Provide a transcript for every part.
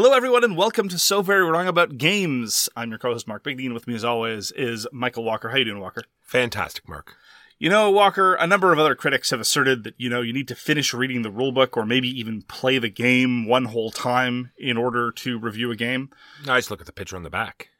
Hello, everyone, and welcome to So Very Wrong About Games. I'm your co-host Mark Bigney. With me, as always, is Michael Walker. How you doing, Walker? Fantastic, Mark. You know, Walker, a number of other critics have asserted that, you know, you need to finish reading the rulebook or maybe even play the game one whole time in order to review a game. Nice look at the picture on the back.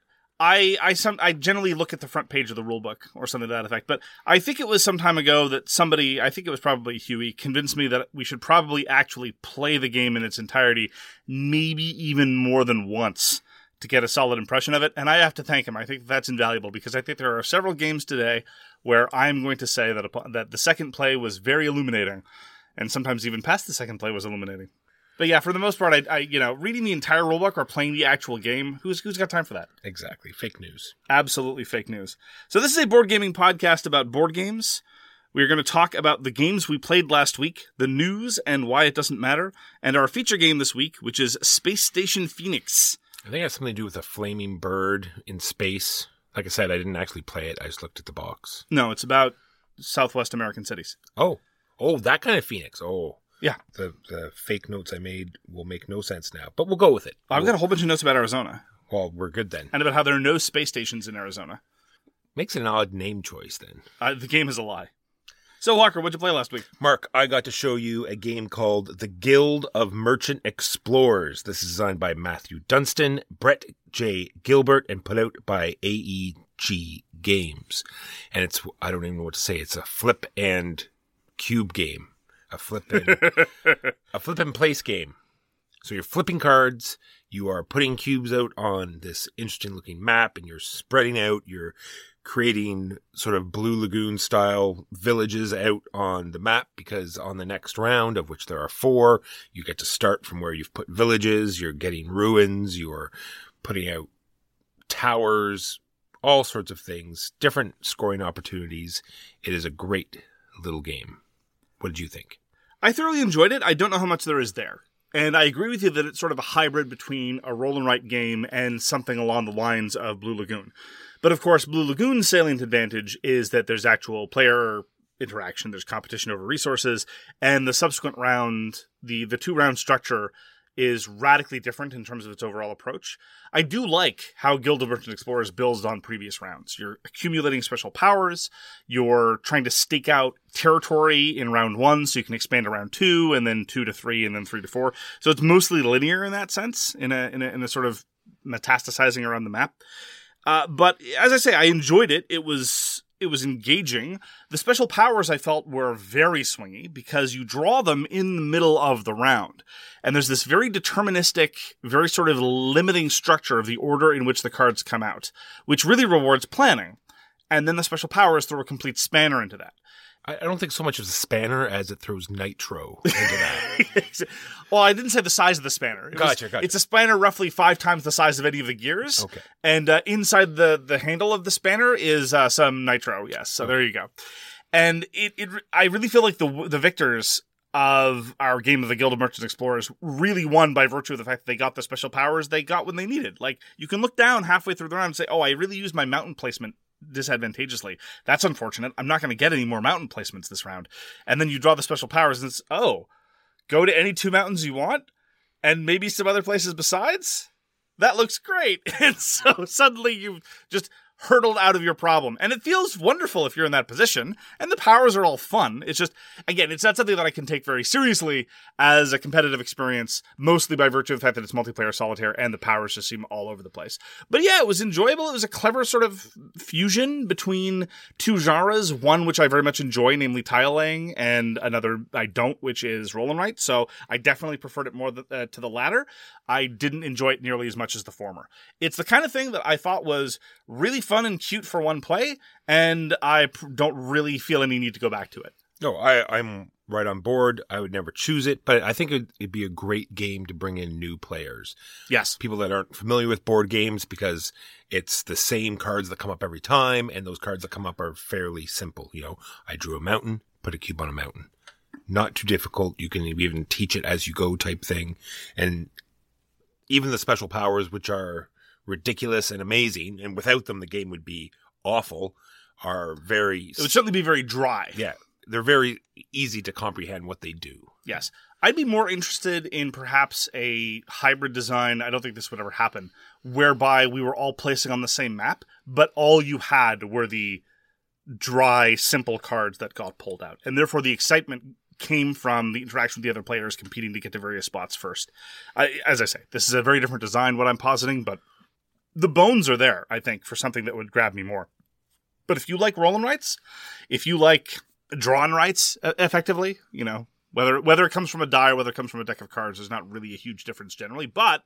I I some I generally look at the front page of the rulebook or something to that effect. But I think it was some time ago that somebody, I think it was probably Huey, convinced me that we should probably actually play the game in its entirety, maybe even more than once to get a solid impression of it. And I have to thank him. I think that's invaluable because I think there are several games today where I'm going to say that that the second play was very illuminating, and sometimes even past the second play was illuminating. But yeah, for the most part, I, I you know reading the entire rulebook or playing the actual game, who's who's got time for that? Exactly. Fake news. absolutely fake news. So this is a board gaming podcast about board games. We're going to talk about the games we played last week, the news and why it doesn't matter, and our feature game this week, which is Space Station Phoenix. I think it has something to do with a flaming bird in space. Like I said, I didn't actually play it. I just looked at the box. No, it's about Southwest American cities. Oh, oh, that kind of phoenix. Oh, Yeah. the the fake notes I made will make no sense now, but we'll go with it. I've got a whole bunch of notes about Arizona Well, we're good then. and about how there are no space stations in Arizona. Makes it an odd name choice then. Uh, the game is a lie. So Walker, what'd you play last week? Mark, I got to show you a game called The Guild of Merchant Explorers. This is designed by Matthew Dunstan, Brett J. Gilbert, and put out by AEG Games. And it's, I don't even know what to say, it's a flip and cube game. A flipping a flip and place game. So you're flipping cards, you are putting cubes out on this interesting looking map, and you're spreading out, you're creating sort of Blue Lagoon style villages out on the map because on the next round, of which there are four, you get to start from where you've put villages, you're getting ruins, you're putting out towers, all sorts of things, different scoring opportunities. It is a great little game. What did you think? I thoroughly enjoyed it. I don't know how much there is there. And I agree with you that it's sort of a hybrid between a roll and write game and something along the lines of Blue Lagoon. But of course, Blue Lagoon's salient advantage is that there's actual player interaction, there's competition over resources, and the subsequent round, the, the two round structure is radically different in terms of its overall approach. I do like how Guild of Merchant Explorers builds on previous rounds. You're accumulating special powers, you're trying to stake out territory in round one so you can expand to round two, and then two to three, and then three to four. So it's mostly linear in that sense, in a, in a, in a sort of metastasizing around the map. Uh, but as I say, I enjoyed it. It was it was engaging. The special powers I felt were very swingy because you draw them in the middle of the round. And there's this very deterministic, very sort of limiting structure of the order in which the cards come out, which really rewards planning. and then the special powers throw a complete spanner into that. I, I don't think so much of a spanner as it throws nitro into that. well, I didn't say the size of the spanner. It was- Gotcha, gotcha. It's a spanner roughly five times the size of any of the gears. Okay. And uh, inside the the handle of the spanner is uh, some nitro. Yes. So there you go. And it, it I really feel like the the victors of our game of the Guild of Merchant Explorers really won by virtue of the fact that they got the special powers they got when they needed. Like you can look down halfway through the round and say, "Oh, I really used my mountain placement disadvantageously. That's unfortunate. I'm not going to get any more mountain placements this round." And then you draw the special powers and it's, "Oh, go to any two mountains you want and maybe some other places besides." That looks great. And so suddenly you've just hurtled out of your problem. And it feels wonderful if you're in that position. And the powers are all fun. It's just, again, it's not something that I can take very seriously as a competitive experience, mostly by virtue of the fact that it's multiplayer solitaire and the powers just seem all over the place. But yeah, it was enjoyable. It was a clever sort of fusion between two genres, one which I very much enjoy, namely tile laying, and another I don't, which is roll and write. So I definitely preferred it more th- uh, to the latter. I didn't enjoy it nearly as much as the former. It's the kind of thing that I thought was really fun and cute for one play, and I pr- don't really feel any need to go back to it. No, I, I'm right on board. I would never choose it, but I think it'd, it'd be a great game to bring in new players, Yes. people that aren't familiar with board games, because it's the same cards that come up every time, and those cards that come up are fairly simple. You know, I drew a mountain, put a cube on a mountain. Not too difficult. You can even teach it as you go type thing. And even the special powers, which are ridiculous and amazing, and without them, the game would be awful, are very, It would certainly be very dry. yeah, they're very easy to comprehend what they do. Yes. I'd be more interested in perhaps a hybrid design. I don't think this would ever happen, whereby we were all placing on the same map, but all you had were the dry, simple cards that got pulled out. And therefore, the excitement came from the interaction with the other players competing to get to various spots first. I, as I say, this is a very different design, what I'm positing, but the bones are there, I think, for something that would grab me more. But if you like roll and rights, if you like drawn rights effectively, you know, whether whether it comes from a die or whether it comes from a deck of cards is not really a huge difference generally. But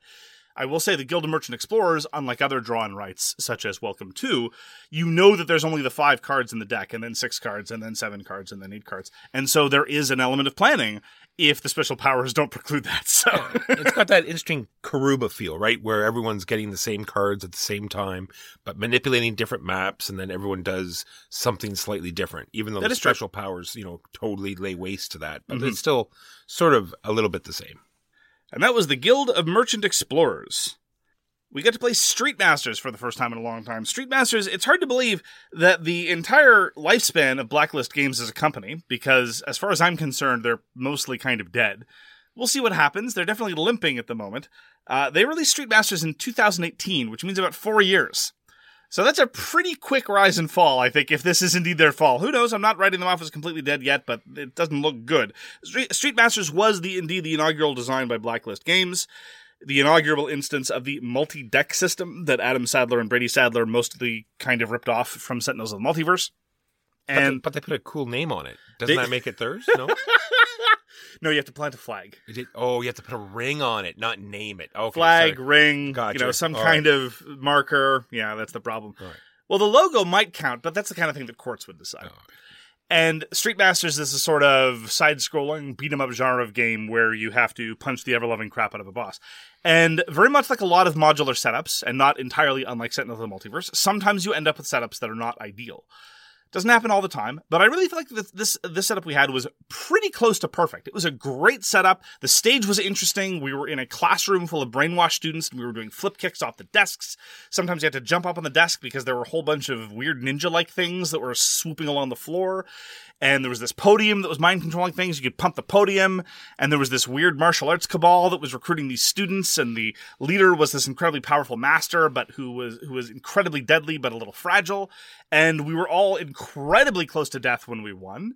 I will say the Guild of Merchant Explorers, unlike other drawn rights such as Welcome to, you know that there's only the five cards in the deck, and then six cards, and then seven cards, and then eight cards, and so there is an element of planning if the special powers don't preclude that. So it's got that interesting Karuba feel, right? Where everyone's getting the same cards at the same time, but manipulating different maps, and then everyone does something slightly different. Even though That the is true. special powers, you know, totally lay waste to that, but Mhm. it's still sort of a little bit the same. and that was the Guild of Merchant Explorers. We got to play Street Masters for the first time in a long time. Street Masters, it's hard to believe that the entire lifespan of Blacklist Games as a company, because as far as I'm concerned, they're mostly kind of dead. We'll see what happens. They're definitely limping at the moment. Uh, they released Street Masters in 2018, which means about four years. So that's a pretty quick rise and fall, I think, if this is indeed their fall. Who knows? I'm not writing them off as completely dead yet, but it doesn't look good. Street Masters was the indeed the inaugural design by Blacklist Games, the inaugural instance of the multi-deck system that Adam Sadler and Brady Sadler mostly kind of ripped off from Sentinels of the Multiverse. But, they, And but they put a cool name on it. Doesn't They- that make it theirs? No. no, you have to plant a flag. It oh, you have to put a ring on it, not name it. Okay, flag, sorry. ring, Gotcha. you know, some All kind of marker. Yeah, that's the problem. Right. Well, the logo might count, but that's the kind of thing that courts would decide. Oh. And Street Masters is a sort of side-scrolling beat 'em up genre of game where you have to punch the ever-loving crap out of a boss. And very much like a lot of modular setups, and not entirely unlike Sentinel of the Multiverse, sometimes you end up with setups that are not ideal. Doesn't happen all the time, but I really feel like this, this this setup we had was pretty close to perfect. It was a great setup. The stage was interesting. We were in a classroom full of brainwashed students, and we were doing flip kicks off the desks. Sometimes you had to jump up on the desk because there were a whole bunch of weird ninja-like things that were swooping along the floor. And there was this podium that was mind controlling things. You could pump the podium, and there was this weird martial arts cabal that was recruiting these students, and the leader was this incredibly powerful master, but who was who was incredibly deadly but a little fragile. And we were all incredibly close to death when we won.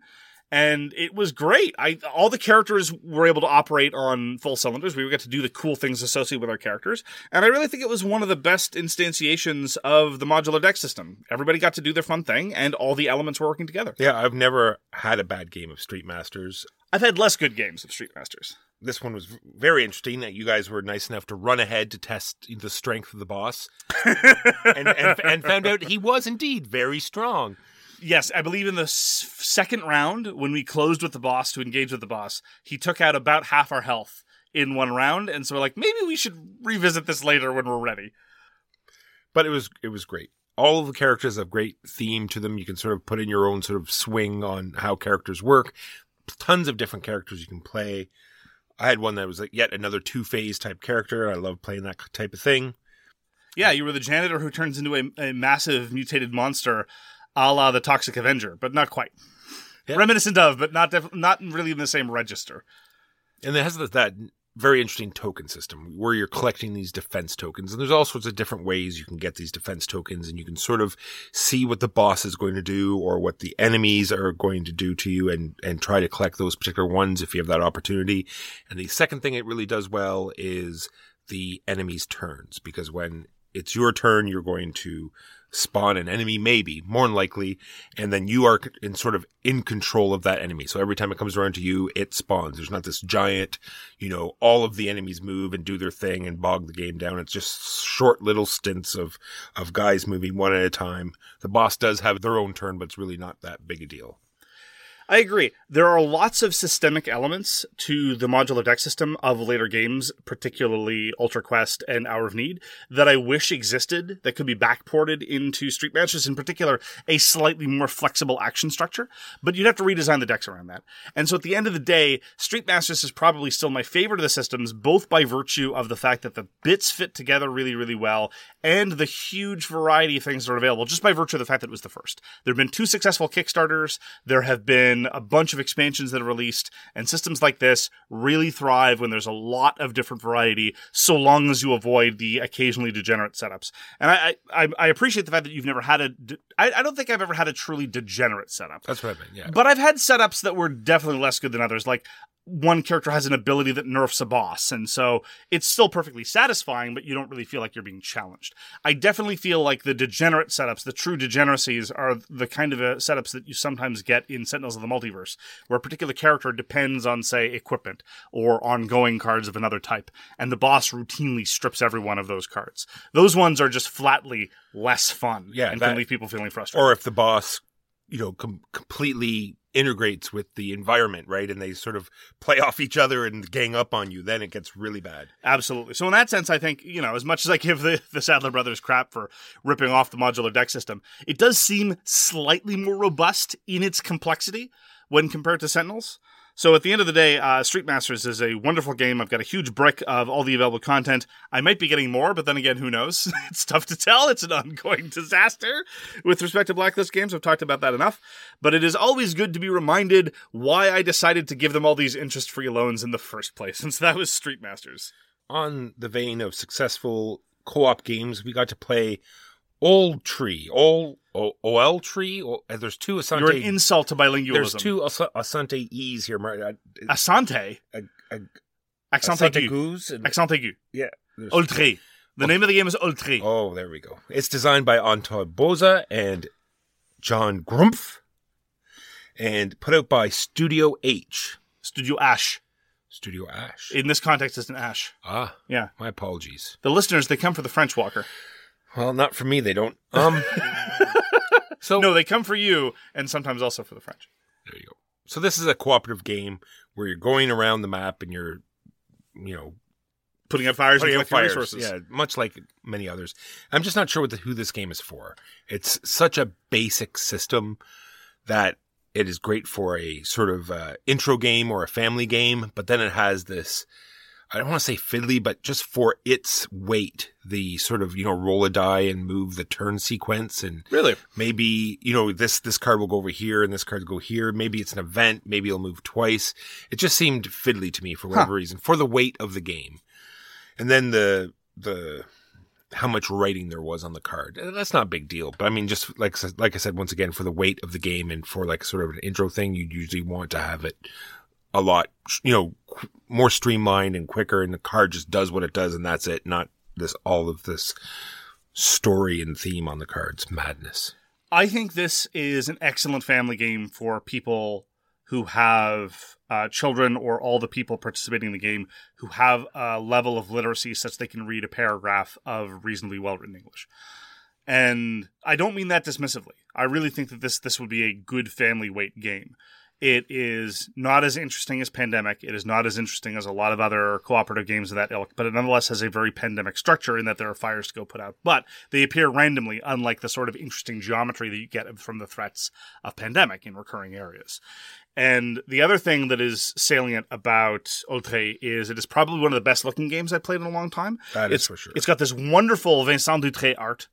And it was great. I all the characters were able to operate on full cylinders. We got to do the cool things associated with our characters, and I really think it was one of the best instantiations of the modular deck system. Everybody got to do their fun thing, and all the elements were working together. Yeah, I've never had a bad game of Street Masters. I've had less good games of Street Masters. This one was very interesting that you guys were nice enough to run ahead to test the strength of the boss and, and, and found out he was indeed very strong. Yes, I believe in the s- second round when we closed with the boss to engage with the boss, he took out about half our health in one round, and so we're like, maybe we should revisit this later when we're ready. But it was it was great. All of the characters have great theme to them. You can sort of put in your own sort of swing on how characters work. Tons of different characters you can play. I had one that was like yet another two phase type character. I love playing that type of thing. Yeah, you were the janitor who turns into a, a massive mutated monster, a la the Toxic Avenger, but not quite. Yeah. Reminiscent of, but not def- not really in the same register. And it has that, that very interesting token system where you're collecting these defense tokens. And there's all sorts of different ways you can get these defense tokens and you can sort of see what the boss is going to do or what the enemies are going to do to you and, and try to collect those particular ones if you have that opportunity. And the second thing it really does well is the enemy's turns because when it's your turn, you're going to spawn an enemy, maybe more than likely, and then you are in sort of in control of that enemy. So every time it comes around to you, it spawns. There's not this giant, you know, all of the enemies move and do their thing and bog the game down. It's just short little stints of of guys moving one at a time. The boss does have their own turn, but it's really not that big a deal. I agree. There are lots of systemic elements to the modular deck system of later games, particularly Ultra Quest and Hour of Need, that I wish existed that could be backported into Street Masters, in particular, a slightly more flexible action structure. But you'd have to redesign the decks around that. And so at the end of the day, Street Masters is probably still my favorite of the systems, both by virtue of the fact that the bits fit together really, really well and the huge variety of things that are available, just by virtue of the fact that it was the first. There have been two successful Kickstarters. There have been a bunch of expansions that are released, and systems like this really thrive when there's a lot of different variety, so long as you avoid the occasionally degenerate setups. And I, I, I appreciate the fact that you've never had a. de- I, I don't think I've ever had a truly degenerate setup. That's what I meant. Yeah. But I've had setups that were definitely less good than others. Like one character has an ability that nerfs a boss, and so it's still perfectly satisfying, but you don't really feel like you're being challenged. I definitely feel like the degenerate setups, the true degeneracies, are the kind of uh, setups that you sometimes get in Sentinels of the Multiverse, where a particular character depends on, say, equipment or ongoing cards of another type, and the boss routinely strips every one of those cards. Those ones are just flatly less fun, Yeah, and that- can leave people feeling frustrated. or if the boss, you know, com- completely integrates with the environment, right? And they sort of play off each other and gang up on you, then it gets really bad. Absolutely. So in that sense, I think you know, as much as I give the the Sadler brothers crap for ripping off the modular deck system, it does seem slightly more robust in its complexity when compared to Sentinels. So at the end of the day, uh, Street Masters is a wonderful game. I've got a huge brick of all the available content. I might be getting more, but then again, who knows? it's tough to tell. It's an ongoing disaster with respect to Blacklist games. I've talked about that enough. But it is always good to be reminded why I decided to give them all these interest-free loans in the first place, since that was Street Masters. On the vein of successful co-op games, we got to play Old Tree, Old o- OL Tree. O- there's two Asante. You're an insult to bilingualism. there's two Asa- Asante E's here. Mar- Asante. Accent aigu. Goose and Accent aigu. yeah. there's- Ultré. The name of the game is Old tree. Oh, there we go. It's designed by Anton Bauza and John Grumpf, and put out by Studio H. Studio Ash. Studio Ash. In this context, it's an Ash. ah, Yeah. my apologies. The listeners, they come for the French Walker. Well, not for me. They don't. Um. so No, they come for you, and sometimes also for the French. There you go. So this is a cooperative game where you're going around the map and you're, you know, Putting up fires putting out collecting fires. resources. Yeah, much like many others. I'm just not sure what the, who this game is for. It's such a basic system that it is great for a sort of uh, intro game or a family game, but then it has this. I don't want to say fiddly, but just for its weight, the sort of, you know, roll a die and move the turn sequence and Really? maybe you know this this card will go over here and this card will go here. Maybe it's an event. Maybe it'll move twice. It just seemed fiddly to me for whatever reason for the weight of the game. And then the the how much writing there was on the card. Uh, that's not a big deal but i mean just like I said- like i said once again for the weight of the game and for like sort of an intro thing you'd usually want to have it a lot you know more streamlined and quicker and the card just does what it does and that's it not this all of this story and theme on the cards madness I think this is an excellent family game for people who have uh, children or all the people participating in the game who have a level of literacy such they can read a paragraph of reasonably well written English. And I don't mean that dismissively. I really think that this this would be a good family weight game. It is not as interesting as Pandemic. It is not as interesting as a lot of other cooperative games of that ilk, but it nonetheless has a very pandemic structure in that there are fires to go put out. But they appear randomly, unlike the sort of interesting geometry that you get from the threats of Pandemic in recurring areas. And the other thing that is salient about Autre is it is probably one of the best looking games I've played in a long time. That is it's, for sure. It's got this wonderful Vincent Dutrait art.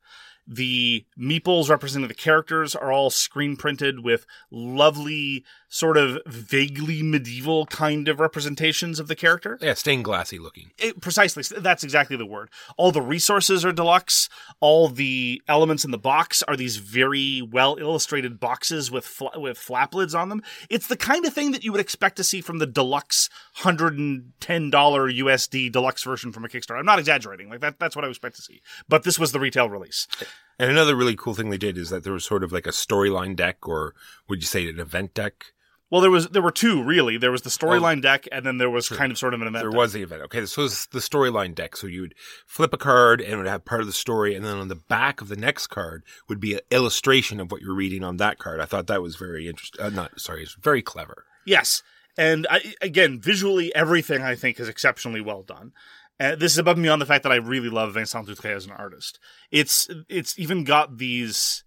The meeples representing the characters are all screen printed with lovely, sort of vaguely medieval kind of representations of the character. Yeah, stained glassy looking. It, precisely. That's exactly the word. All the resources are deluxe. All the elements in the box are these very well illustrated boxes with fla- with flap lids on them. It's the kind of thing that you would expect to see from the deluxe hundred and ten dollar USD deluxe version from a Kickstarter. I'm not exaggerating. Like that. That's what I would expect to see. But this was the retail release. And another really cool thing they did is that there was sort of like a storyline deck, or would you say an event deck? Well, there was there were two really. There was the storyline deck, and then there was kind of sort of an event. There deck. was the event. Okay, so this was the storyline deck. So you would flip a card and it would have part of the story, and then on the back of the next card would be an illustration of what you're reading on that card. I thought that was very interesting. Uh, not sorry, it's very clever. Yes. And I, again, visually, everything I think is exceptionally well done. Uh, this is above and beyond the fact that I really love Vincent Dutrait as an artist. It's it's even got these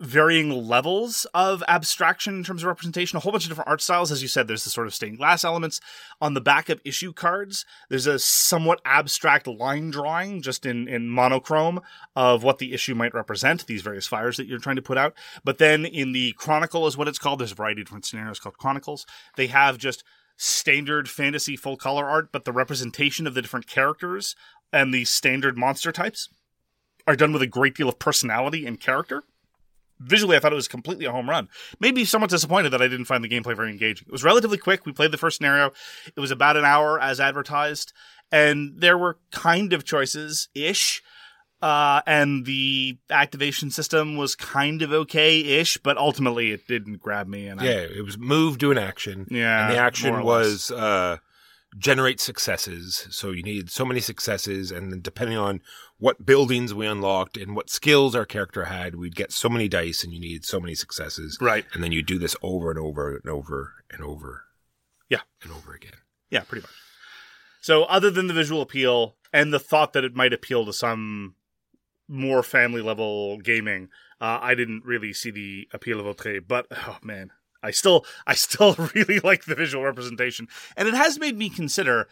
varying levels of abstraction in terms of representation. A whole bunch of different art styles, as you said. There's the sort of stained glass elements on the back of issue cards. There's a somewhat abstract line drawing, just in in monochrome, of what the issue might represent. These various fires that you're trying to put out. But then in the chronicle is what it's called. There's a variety of different scenarios called chronicles. They have just standard fantasy full color art, but the representation of the different characters and the standard monster types are done with a great deal of personality and character. Visually, I thought it was completely a home run. Maybe somewhat disappointed that I didn't find the gameplay very engaging. It was relatively quick. We played the first scenario. It was about an hour as advertised, and there were kind of choices ish. Uh, and the activation system was kind of okay-ish, but ultimately it didn't grab me. And I, Yeah, it was move to an action. Yeah, and the action was uh, generate successes. So you needed so many successes, and then depending on what buildings we unlocked and what skills our character had, we'd get so many dice, and you needed so many successes. Right. And then you do this over and over and over and over. Yeah. and over again. Yeah, pretty much. So, other than the visual appeal and the thought that it might appeal to some more family level gaming, uh, I didn't really see the appeal of Autre. But oh man, I still, I still really like the visual representation, and it has made me consider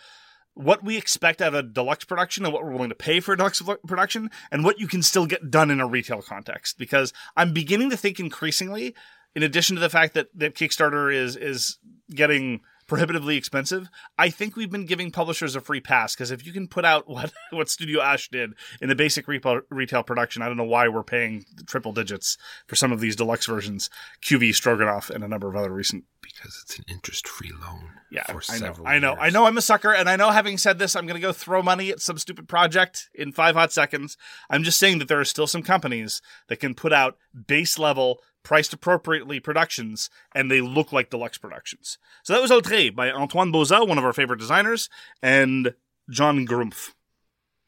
what we expect out of a deluxe production and what we're willing to pay for a deluxe production, and what you can still get done in a retail context. Because I'm beginning to think increasingly, in addition to the fact that that Kickstarter is is getting prohibitively expensive, I think we've been giving publishers a free pass because if you can put out what what Studio Ash did in the basic retail retail production, I don't know why we're paying triple digits for some of these deluxe versions. QV Stroganoff and a number of other recent. Because it's an interest-free loan. Yeah, for I know, several I know, years. I know. I'm a sucker, and I know. Having said this, I'm going to go throw money at some stupid project in five hot seconds. I'm just saying that there are still some companies that can put out base level priced appropriately productions, and they look like deluxe productions. So that was Autre by Antoine Bauza, one of our favorite designers, and John Grumpf.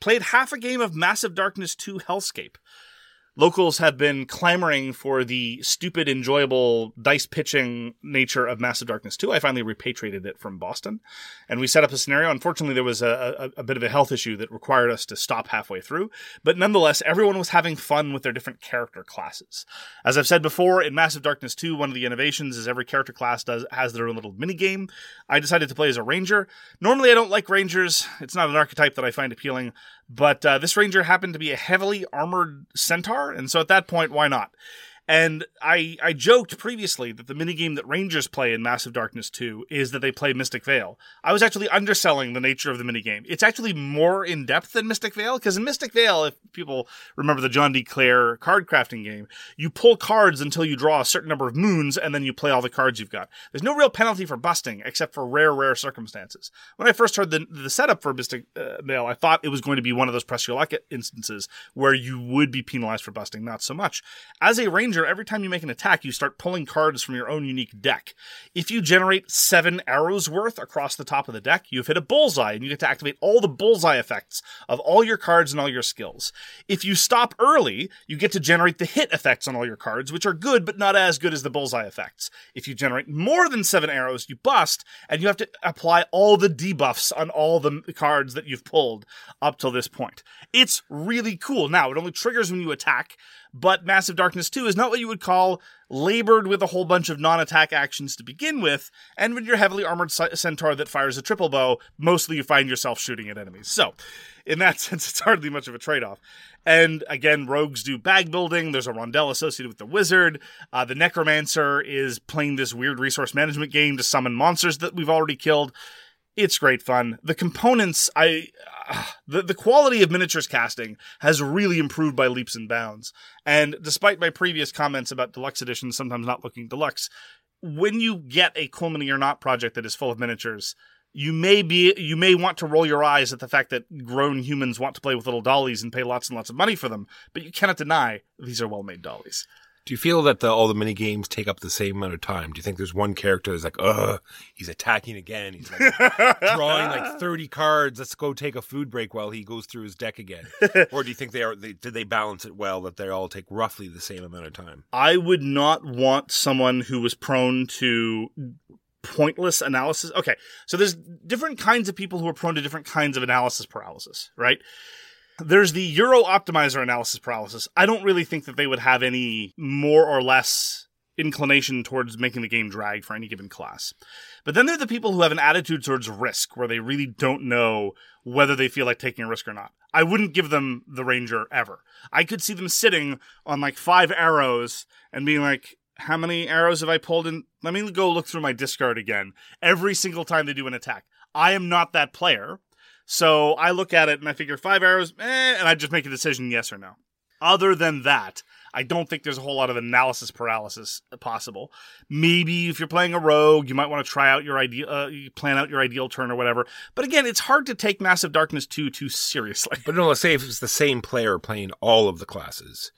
Played half a game of Massive Darkness 2 Hellscape. Locals have been clamoring for the stupid, enjoyable dice pitching nature of Massive Darkness 2. I finally repatriated it from Boston, and we set up a scenario. Unfortunately, there was a, a, a bit of a health issue that required us to stop halfway through, but nonetheless, everyone was having fun with their different character classes. As I've said before, in Massive Darkness 2, one of the innovations is every character class does has their own little mini game. I decided to play as a ranger. Normally, I don't like rangers. It's not an archetype that I find appealing, but uh, this ranger happened to be a heavily armored centaur, and so at that point, why not? And I I joked previously that the minigame that Rangers play in Massive Darkness 2 is that they play Mystic Vale. I was actually underselling the nature of the minigame. It's actually more in depth than Mystic Vale, because in Mystic Vale, if people remember the John D. Clair card crafting game, you pull cards until you draw a certain number of moons, and then you play all the cards you've got. There's no real penalty for busting, except for rare, rare circumstances. When I first heard the, the setup for Mystic uh, Vale, I thought it was going to be one of those press your luck instances where you would be penalized for busting, not so much. As a ranger, Every time you make an attack, you start pulling cards from your own unique deck. If you generate seven arrows worth across the top of the deck, you've hit a bullseye, and you get to activate all the bullseye effects of all your cards and all your skills. If you stop early, you get to generate the hit effects on all your cards, which are good, but not as good as the bullseye effects. If you generate more than seven arrows, you bust, and you have to apply all the debuffs on all the cards that you've pulled up till this point. It's really cool. Now, it only triggers when you attack, but Massive Darkness 2 is not what you would call labored with a whole bunch of non attack actions to begin with, and when you're heavily armored centaur that fires a triple bow, mostly you find yourself shooting at enemies. So, in that sense, it's hardly much of a trade off. And again, rogues do bag building. There's a rondel associated with the wizard. Uh, the necromancer is playing this weird resource management game to summon monsters that we've already killed. It's great fun. The components, I, uh, the the quality of miniatures casting has really improved by leaps and bounds. And despite my previous comments about deluxe editions sometimes not looking deluxe, when you get a Cool Mini or Not project that is full of miniatures, you may be you may want to roll your eyes at the fact that grown humans want to play with little dollies and pay lots and lots of money for them, but you cannot deny these are well made dollies. Do you feel that the, all the mini games take up the same amount of time? Do you think there's one character that's like, ugh, he's attacking again. He's like drawing like 30 cards. Let's go take a food break while he goes through his deck again. or do you think they are, they, did they balance it well that they all take roughly the same amount of time? I would not want someone who was prone to pointless analysis. Okay, so there's different kinds of people who are prone to different kinds of analysis paralysis, right? There's the Euro optimizer analysis paralysis. I don't really think that they would have any more or less inclination towards making the game drag for any given class. But then there are the people who have an attitude towards risk where they really don't know whether they feel like taking a risk or not. I wouldn't give them the ranger ever. I could see them sitting on like five arrows and being like, how many arrows have I pulled in? Let me go look through my discard again every single time they do an attack. I am not that player. So I look at it and I figure five arrows, eh, and I just make a decision yes or no. Other than that, I don't think there's a whole lot of analysis paralysis possible. Maybe if you're playing a rogue, you might want to try out your ideal, uh, plan out your ideal turn or whatever. But again, it's hard to take Massive Darkness 2 too seriously. But no, let's say if it's the same player playing all of the classes.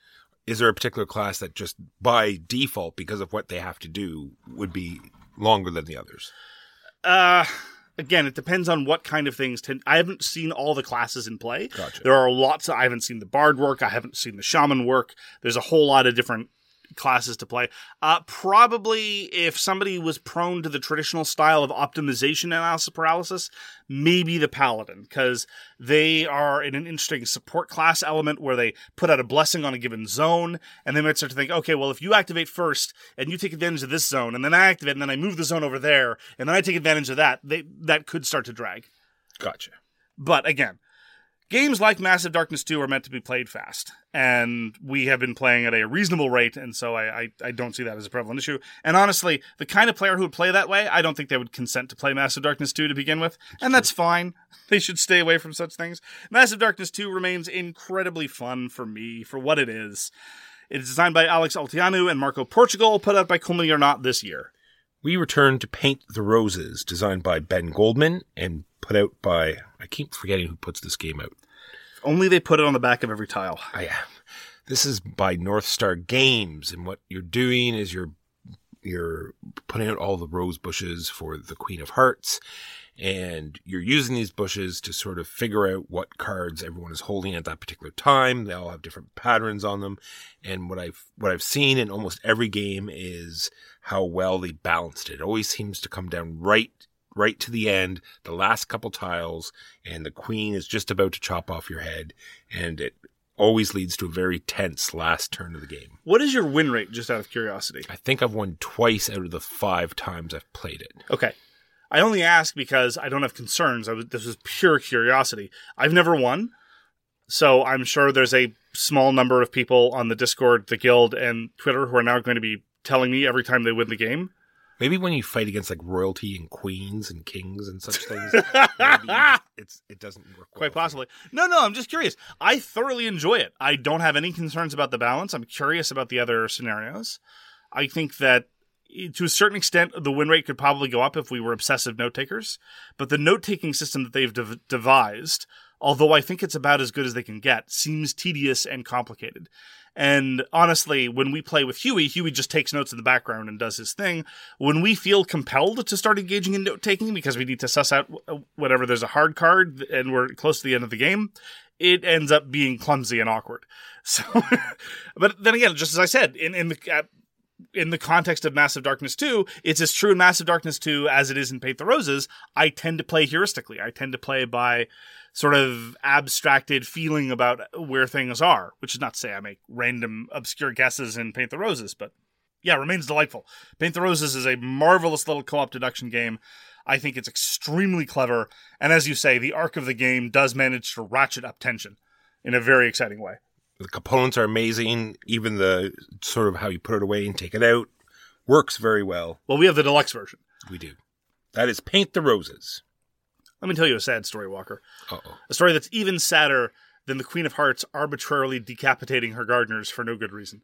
Is there a particular class that just by default, because of what they have to do, would be longer than the others? Uh, again, it depends on what kind of things. Tend- I haven't seen all the classes in play. Gotcha. There are lots. I haven't seen the bard work. I haven't seen the shaman work. There's a whole lot of different classes to play. Uh, probably if somebody was prone to the traditional style of optimization analysis paralysis, maybe the paladin, because they are in an interesting support class element where they put out a blessing on a given zone, and they might start to think, okay, well, if you activate first and you take advantage of this zone, and then I activate, and then I move the zone over there, and then I take advantage of that, they that could start to drag. Gotcha. But again, games like Massive Darkness 2 are meant to be played fast. And we have been playing at a reasonable rate, and so I, I, I don't see that as a prevalent issue. And honestly, the kind of player who would play that way, I don't think they would consent to play Massive Darkness 2 to begin with. and that's fine. They should stay away from such things. Massive Darkness 2 remains incredibly fun for me, for what it is. It is designed by Alex Olteanu and Marco Portugal, put out by Cool Mini or Not this year. We return to Paint the Roses, designed by Ben Goldman and put out by, I keep forgetting who puts this game out. If only they put it on the back of every tile. I, uh, this is by North Star Games, and what you're doing is you're you're putting out all the rose bushes for the Queen of Hearts, and you're using these bushes to sort of figure out what cards everyone is holding at that particular time. They all have different patterns on them, and what I've what I've seen in almost every game is how well they balanced it. It always seems to come down right right to the end, the last couple tiles, and the queen is just about to chop off your head, and it always leads to a very tense last turn of the game. What is your win rate, just out of curiosity? I think I've won twice out of the five times I've played it. Okay. I only ask because I don't have concerns. I was, this was pure curiosity. I've never won, so I'm sure there's a small number of people on the Discord, the guild, and Twitter who are now going to be telling me every time they win the game. Maybe when you fight against like royalty and queens and kings and such things, maybe it's it doesn't work. well Quite possibly. No, no, I'm just curious. I thoroughly enjoy it. I don't have any concerns about the balance. I'm curious about the other scenarios. I think that eh, to a certain extent, the win rate could probably go up if we were obsessive note takers. But the note taking system that they've dev- devised although I think it's about as good as they can get, seems tedious and complicated. And honestly, when we play with Huey, Huey just takes notes in the background and does his thing. When we feel compelled to start engaging in note taking because we need to suss out whatever there's a hard card and we're close to the end of the game, it ends up being clumsy and awkward. So, but then again, just as I said, in, in the, uh, in the context of Massive Darkness 2, it's as true in Massive Darkness 2 as it is in Paint the Roses. I tend to play heuristically. I tend to play by sort of abstracted feeling about where things are, which is not to say I make random obscure guesses in Paint the Roses, but yeah, remains delightful. Paint the Roses is a marvelous little co-op deduction game. I think it's extremely clever, and as you say, the arc of the game does manage to ratchet up tension in a very exciting way. The components are amazing. Even the sort of how you put it away and take it out works very well. Well, we have the deluxe version. We do. That is Paint the Roses. Let me tell you a sad story, Walker. Uh oh. A story that's even sadder than the Queen of Hearts arbitrarily decapitating her gardeners for no good reason.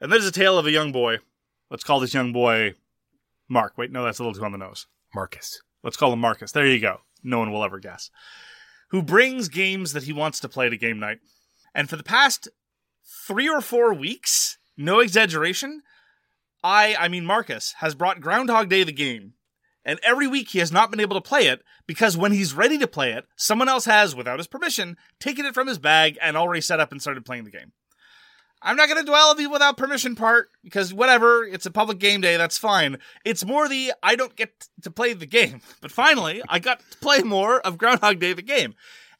And that is a tale of a young boy. Let's call this young boy Mark. Wait, no, that's a little too on the nose. Marcus. Let's call him Marcus. There you go. No one will ever guess. Who brings games that he wants to play to game night. And for the past three or four weeks, no exaggeration, I, I mean Marcus, has brought Groundhog Day the game. And every week he has not been able to play it because when he's ready to play it, someone else has, without his permission, taken it from his bag and already set up and started playing the game. I'm not going to dwell on the without permission part because whatever, it's a public game day, that's fine. It's more the I don't get to play the game. But finally, I got to play more of Groundhog Day the game.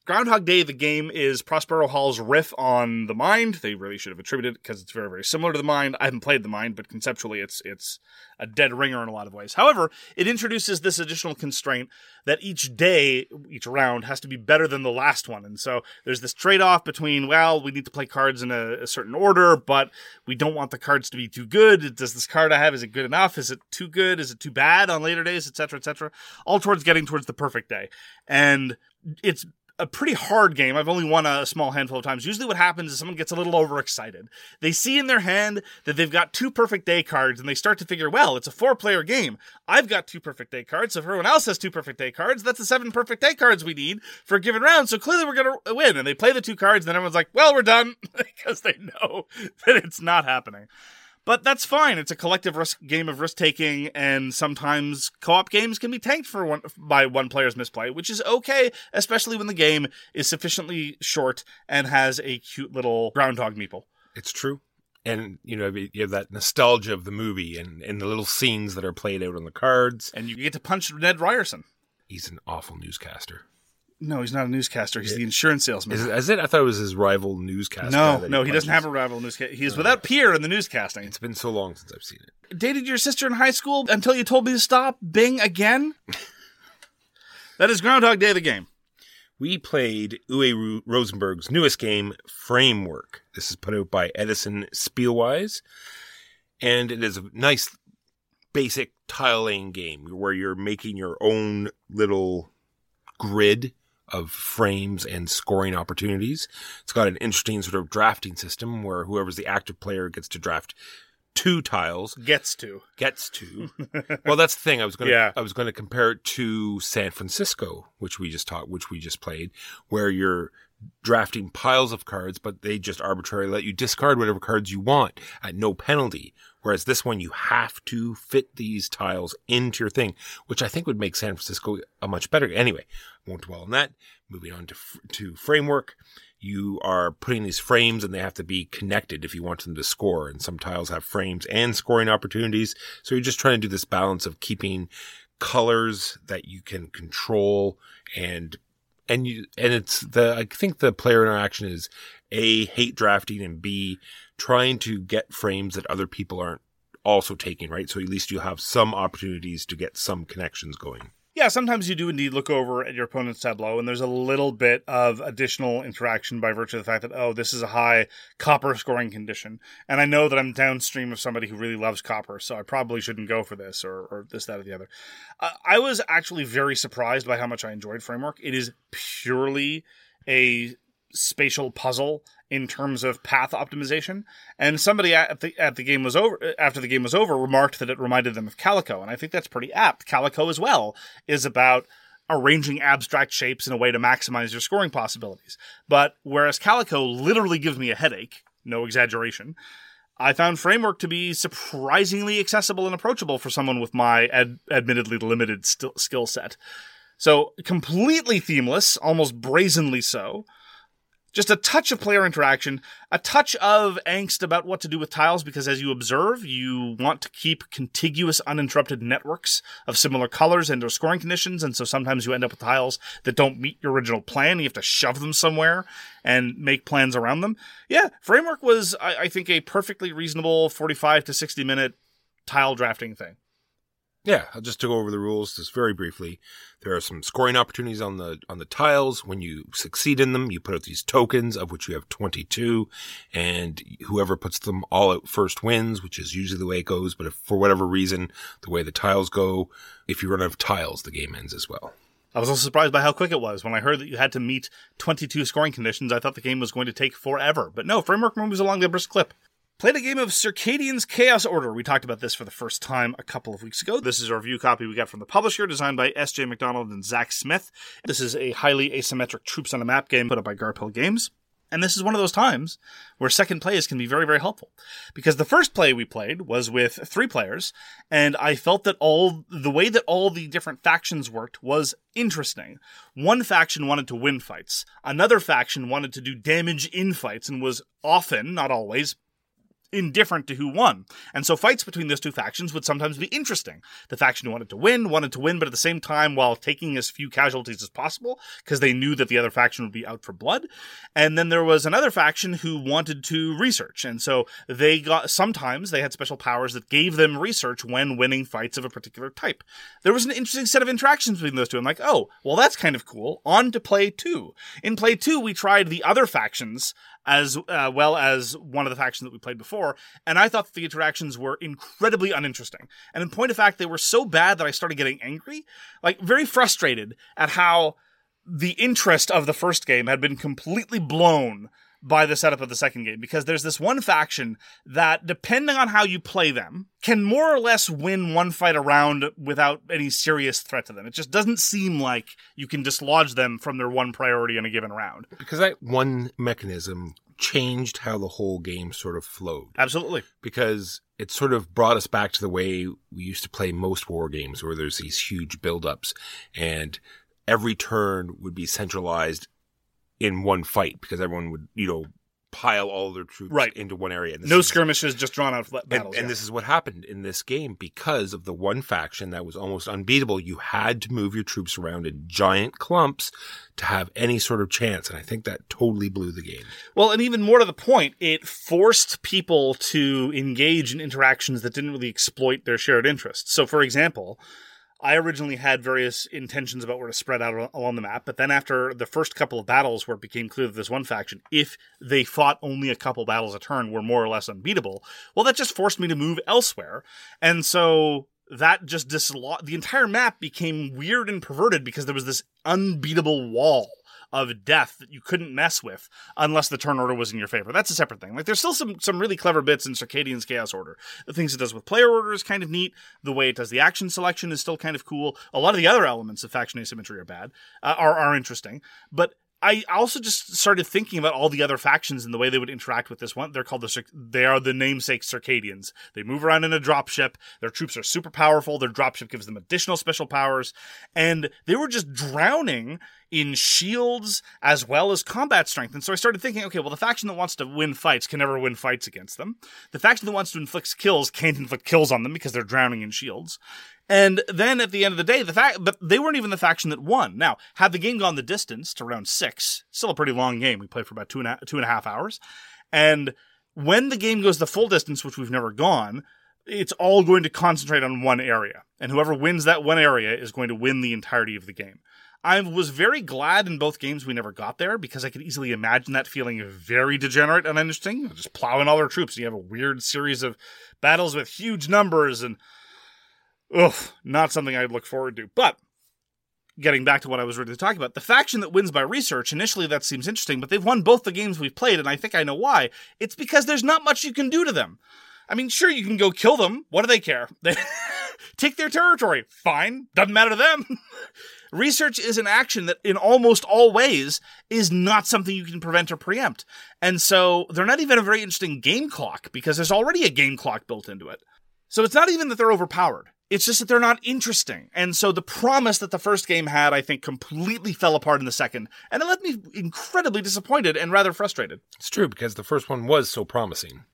Groundhog Day, the game, is Prospero Hall's riff on the Mind. They really should have attributed it because it's very, very similar to the Mind. I haven't played the Mind, but conceptually, it's it's a dead ringer in a lot of ways. However, it introduces this additional constraint that each day, each round, has to be better than the last one. And so there's this trade off between, well, we need to play cards in a, a certain order, but we don't want the cards to be too good. Does this card I have, is it good enough? Is it too good? Is it too bad on later days, etc., etc.? All towards getting towards the perfect day. And it's a pretty hard game. I've only won a small handful of times. Usually what happens is someone gets a little overexcited. They see in their hand that they've got two perfect day cards and they start to figure, well, it's a four player game. I've got two perfect day cards. So if everyone else has two perfect day cards, that's the seven perfect day cards we need for a given round. So clearly we're going to win. And they play the two cards and then everyone's like, well, we're done because they know that it's not happening. But that's fine. It's a collective risk game of risk taking, and sometimes co-op games can be tanked for one by one player's misplay, which is okay, especially when the game is sufficiently short and has a cute little groundhog meeple. It's true. And, you know, you have that nostalgia of the movie and, and the little scenes that are played out on the cards. And you get to punch Ned Ryerson. He's an awful newscaster. No, he's not a newscaster. He's the insurance salesman. Is it, is it? I thought it was his rival newscaster. no, no, he doesn't have a rival newscaster. He is uh, without peer in the newscasting. It's been so long since I've seen it. Dated your sister in high school until you told me to stop. Bing again. that is Groundhog Day, of the game. We played Uwe Rosenberg's newest game, Framework. This is put out by Edition Spielwiese, and it is a nice, basic tile laying game where you're making your own little grid of frames and scoring opportunities. It's got an interesting sort of drafting system where whoever's the active player gets to draft two tiles Gets to. gets to. well, that's the thing. I was going to Yeah. I was going to compare it to San Francisco, which we just taught, which we just played, where you're drafting piles of cards, but they just arbitrarily let you discard whatever cards you want at no penalty. Whereas this one, you have to fit these tiles into your thing, which I think would make San Francisco a much better. Anyway, won't dwell on that. Moving on to to framework you are putting these frames and they have to be connected if you want them to score. And some tiles have frames and scoring opportunities. So you're just trying to do this balance of keeping colors that you can control and and you and it's the I think the player interaction is A hate drafting and B trying to get frames that other people aren't also taking, right? So at least you have some opportunities to get some connections going. Yeah, sometimes you do indeed look over at your opponent's tableau, and there's a little bit of additional interaction by virtue of the fact that, oh, this is a high copper scoring condition. And I know that I'm downstream of somebody who really loves copper, so I probably shouldn't go for this or, or this, that, or the other. Uh, I was actually very surprised by how much I enjoyed Framework. It is purely a spatial puzzle in terms of path optimization. And somebody at the at the game was over after the game was over remarked that it reminded them of Calico, and I think that's pretty apt. Calico as well is about arranging abstract shapes in a way to maximize your scoring possibilities. But whereas Calico literally gives me a headache, no exaggeration, I found Framework to be surprisingly accessible and approachable for someone with my ad- admittedly limited st- skill set. So, completely themeless, almost brazenly so. Just a touch of player interaction, a touch of angst about what to do with tiles, because as you observe, you want to keep contiguous, uninterrupted networks of similar colors and or scoring conditions, and so sometimes you end up with tiles that don't meet your original plan. You have to shove them somewhere and make plans around them. Yeah, Framework was, I, I think, a perfectly reasonable 45 to 60 minute tile drafting thing. Yeah, I'll just to go over the rules just very briefly. There are some scoring opportunities on the on the tiles. When you succeed in them, you put out these tokens of which you have 22 and whoever puts them all out first wins, which is usually the way it goes, but if for whatever reason the way the tiles go, if you run out of tiles, the game ends as well. I was also surprised by how quick it was. When I heard that you had to meet 22 scoring conditions, I thought the game was going to take forever. But no, Framework moves along a brisk clip. Played a game of Circadian's Chaos Order. We talked about this for the first time a couple of weeks ago. This is a review copy we got from the publisher, designed by S.J. McDonald and Zach Smith. This is a highly asymmetric troops on a map game put up by Garphill Games. And this is one of those times where second plays can be very, very helpful. Because the first play we played was with three players, and I felt that all the way that all the different factions worked was interesting. One faction wanted to win fights. Another faction wanted to do damage in fights and was often, not always, indifferent to who won. And so fights between those two factions would sometimes be interesting. The faction who wanted to win wanted to win, but at the same time while taking as few casualties as possible because they knew that the other faction would be out for blood. And then there was another faction who wanted to research. And so they got sometimes they had special powers that gave them research when winning fights of a particular type. There was an interesting set of interactions between those two. I'm like, oh, well, that's kind of cool. On to play two. In play two, we tried the other factions as uh, well as one of the factions that we played before, and I thought the interactions were incredibly uninteresting. And in point of fact, they were so bad that I started getting angry, like very frustrated at how the interest of the first game had been completely blown by the setup of the second game because there's this one faction that depending on how you play them can more or less win one fight around without any serious threat to them. It just doesn't seem like you can dislodge them from their one priority in a given round. Because that one mechanism changed how the whole game sort of flowed. Absolutely. because it sort of brought us back to the way we used to play most war games where there's these huge buildups and every turn would be centralized in one fight because everyone would, you know, pile all their troops Right. into one area. And this No is- skirmishes, just drawn out battles. and yeah. this is what happened in this game because of the one faction that was almost unbeatable. You had to move your troops around in giant clumps to have any sort of chance. And I think that totally blew the game. Well, and even more to the point, it forced people to engage in interactions that didn't really exploit their shared interests. So, for example, I originally had various intentions about where to spread out along the map, but then after the first couple of battles where it became clear that this one faction, if they fought only a couple battles a turn, were more or less unbeatable, well, that just forced me to move elsewhere. And so that just dislodged the entire map became weird and perverted because there was this unbeatable wall of death that you couldn't mess with unless the turn order was in your favor. That's a separate thing. Like there's still some some really clever bits in Circadian's Chaos Order. The things it does with player order is kind of neat. The way it does the action selection is still kind of cool. A lot of the other elements of faction asymmetry are bad, uh, are are interesting, but. I also just started thinking about all the other factions and the way they would interact with this one. They're called the they are the namesake Circadians. They move around in a dropship. Their troops are super powerful. Their dropship gives them additional special powers, and they were just drowning in shields as well as combat strength. And so I started thinking, okay, well, the faction that wants to win fights can never win fights against them. The faction that wants to inflict kills can't inflict kills on them because they're drowning in shields. And then at the end of the day, the fact, but they weren't even the faction that won. Now, had the game gone the distance to round six, still a pretty long game. We played for about two and a, two and a half hours. And when the game goes the full distance, which we've never gone, it's all going to concentrate on one area. And whoever wins that one area is going to win the entirety of the game. I was very glad in both games we never got there because I could easily imagine that feeling very degenerate and know, Just plowing all their troops. And you have a weird series of battles with huge numbers and, ugh, not something I'd look forward to. But getting back to what I was ready to talk about, the faction that wins by research, initially that seems interesting, but they've won both the games we've played, and I think I know why. It's because there's not much you can do to them. I mean, sure, you can go kill them. What do they care? They take their territory. Fine. Doesn't matter to them. Research is an action that, in almost all ways, is not something you can prevent or preempt. And so they're not even a very interesting game clock because there's already a game clock built into it. So it's not even that they're overpowered. It's just that they're not interesting. And so the promise that the first game had, I think, completely fell apart in the second. And it left me incredibly disappointed and rather frustrated. It's true because the first one was so promising.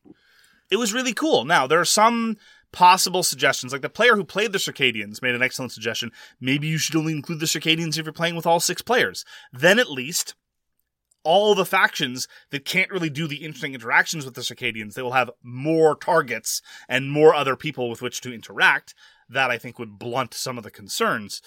It was really cool. Now, there are some possible suggestions. Like the player who played the Circadians made an excellent suggestion. Maybe you should only include the Circadians if you're playing with all six players. Then at least all the factions that can't really do the interesting interactions with the Circadians, they will have more targets and more other people with which to interact. That I think would blunt some of the concerns.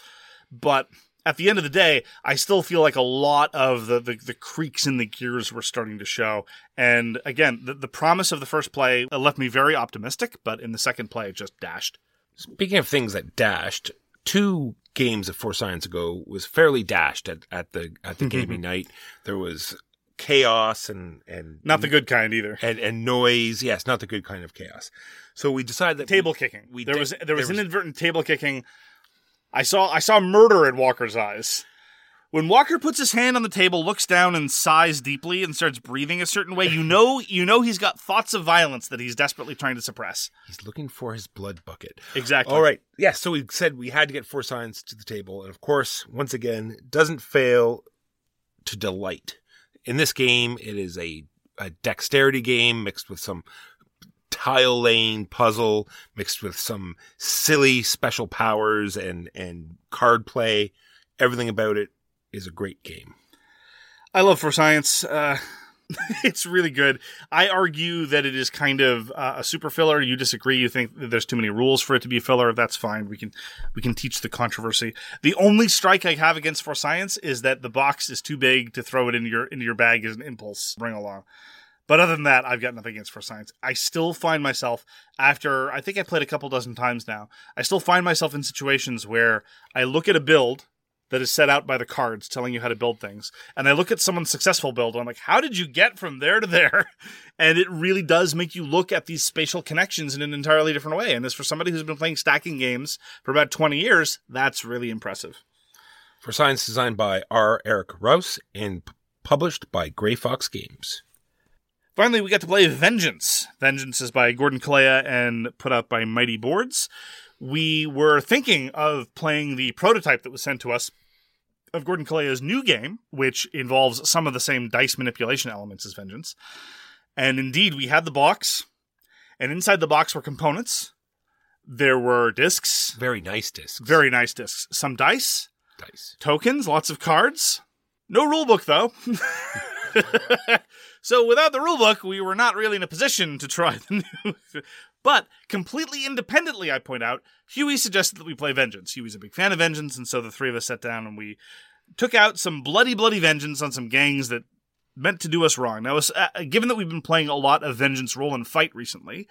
But at the end of the day, I still feel like a lot of the, the, the creaks in the gears were starting to show. And again, the, the promise of the first play uh, left me very optimistic, but in the second play, it just dashed. Speaking of things that dashed, two games of For Science ago was fairly dashed at, at the at the mm-hmm. gaming night. There was chaos and and Not the good kind either. and and noise. Yes, not the good kind of chaos. So we decided that Table kicking. we there did- was there there was was- inadvertent table kicking. I saw I saw murder in Walker's eyes. When Walker puts his hand on the table, looks down and sighs deeply and starts breathing a certain way, you know you know he's got thoughts of violence that he's desperately trying to suppress. he's looking for his blood bucket. Exactly. All right. Yes. so we said we had to get For Science to the table, and of course, once again, doesn't fail to delight. In this game, it is a, a dexterity game mixed with some tile laying puzzle, mixed with some silly special powers and and card play. Everything about it is a great game. I love For Science. Uh, it's really good. I argue that it is kind of uh, a super filler. You disagree. You think there's too many rules for it to be a filler. That's fine. We can we can teach the controversy. The only strike I have against For Science is that the box is too big to throw it into your into your bag as an impulse bring along. But other than that, I've got nothing against For Science. I still find myself after I think I played a couple dozen times now. I still find myself in situations where I look at a build that is set out by the cards telling you how to build things. And I look at someone's successful build and I'm like, how did you get from there to there? And it really does make you look at these spatial connections in an entirely different way. And as for somebody who's been playing stacking games for about 20 years, that's really impressive. For Science, designed by R. Eric Reuss and published by Grey Fox Games. Finally, we got to play Vengeance. Vengeance is by Gordon Calleja and put out by Mighty Boards. We were thinking of playing the prototype that was sent to us of Gordon Calleja's new game, which involves some of the same dice manipulation elements as Vengeance. And indeed, we had the box, and inside the box were components. There were discs, Very nice discs. very nice discs, some dice, dice. tokens, lots of cards. No rule book though. so without the rule book, we were not really in a position to try the new. but completely independently, I point out, Huey suggested that we play Vengeance. Huey's a big fan of Vengeance, and so the three of us sat down and we took out some bloody, bloody vengeance on some gangs that meant to do us wrong. Now, uh, given that we've been playing a lot of Vengeance Roll and Fight recently,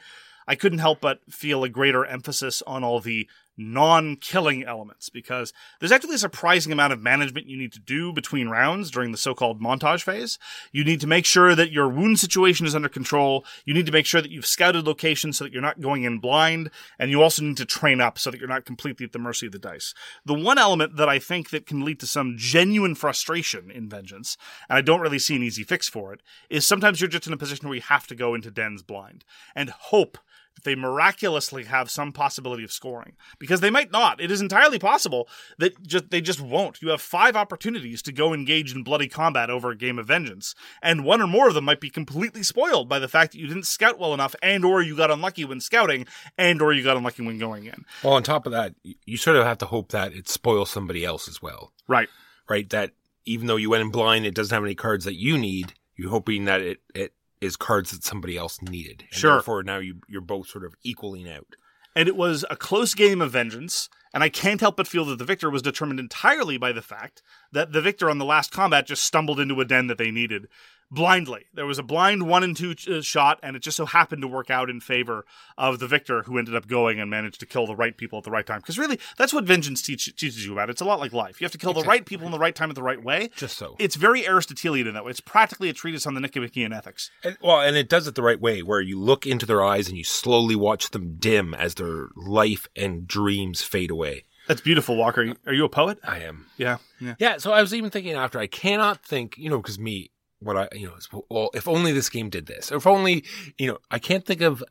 I couldn't help but feel a greater emphasis on all the non killing elements because there's actually a surprising amount of management you need to do between rounds during the so called montage phase. You need to make sure that your wound situation is under control. You need to make sure that you've scouted locations so that you're not going in blind. And you also need to train up so that you're not completely at the mercy of the dice. The one element that I think that can lead to some genuine frustration in Vengeance, and I don't really see an easy fix for it, is sometimes you're just in a position where you have to go into dens blind and hope that they miraculously have some possibility of scoring. Because they might not. It is entirely possible that just they just won't. You have five opportunities to go engage in bloody combat over a game of vengeance. And one or more of them might be completely spoiled by the fact that you didn't scout well enough and or you got unlucky when scouting and or you got unlucky when going in. Well, on top of that, you sort of have to hope that it spoils somebody else as well, right. Right? That even though you went in blind, it doesn't have any cards that you need. You're hoping that it, it is cards that somebody else needed. And Sure. Therefore, now you you're both sort of equaling out. and it was a close game of vengeance. And I can't help but feel that the victor was determined entirely by the fact that the victor on the last combat just stumbled into a den that they needed blindly. There was a blind one and two uh, shot, and it just so happened to work out in favor of the victor who ended up going and managed to kill the right people at the right time. Because really, that's what vengeance teach, teaches you about. It's a lot like life. You have to kill the right people in the right time at the right way. Just so. It's very Aristotelian in that way. It's practically a treatise on the Nicomachean ethics. And, well, and it does it the right way, where you look into their eyes and you slowly watch them dim as their life and dreams fade away. That's beautiful, Walker. Are you a poet? I am. Yeah. Yeah. Yeah, so I was even thinking after, I cannot think, you know, because me, what I, you know, well, if only this game did this, or if only, you know, I can't think of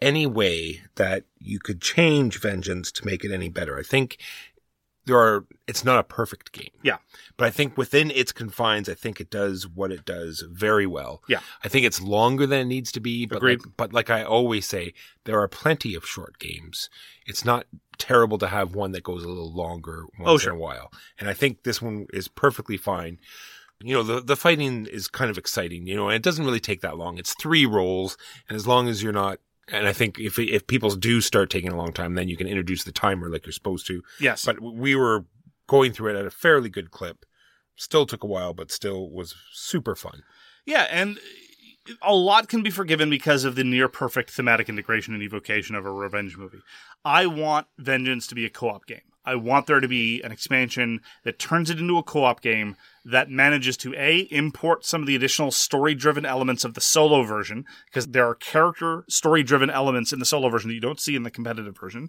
any way that you could change Vengeance to make it any better. I think there are, it's not a perfect game. Yeah. But I think within its confines, I think it does what it does very well. Yeah. I think it's longer than it needs to be, but Agreed. like, but like I always say, there are plenty of short games. It's not terrible to have one that goes a little longer once Oh, sure. in a while. And I think this one is perfectly fine. You know, the, the fighting is kind of exciting, you know, and it doesn't really take that long. It's three rolls. And as long as you're not, and I think if, if people do start taking a long time, then you can introduce the timer like you're supposed to. Yes. But we were going through it at a fairly good clip. Still took a while, but still was super fun. Yeah, and a lot can be forgiven because of the near perfect thematic integration and evocation of a revenge movie. I want Vengeance to be a co op game. I want there to be an expansion that turns it into a co op game that manages to A, import some of the additional story driven elements of the solo version, because there are character story driven elements in the solo version that you don't see in the competitive version.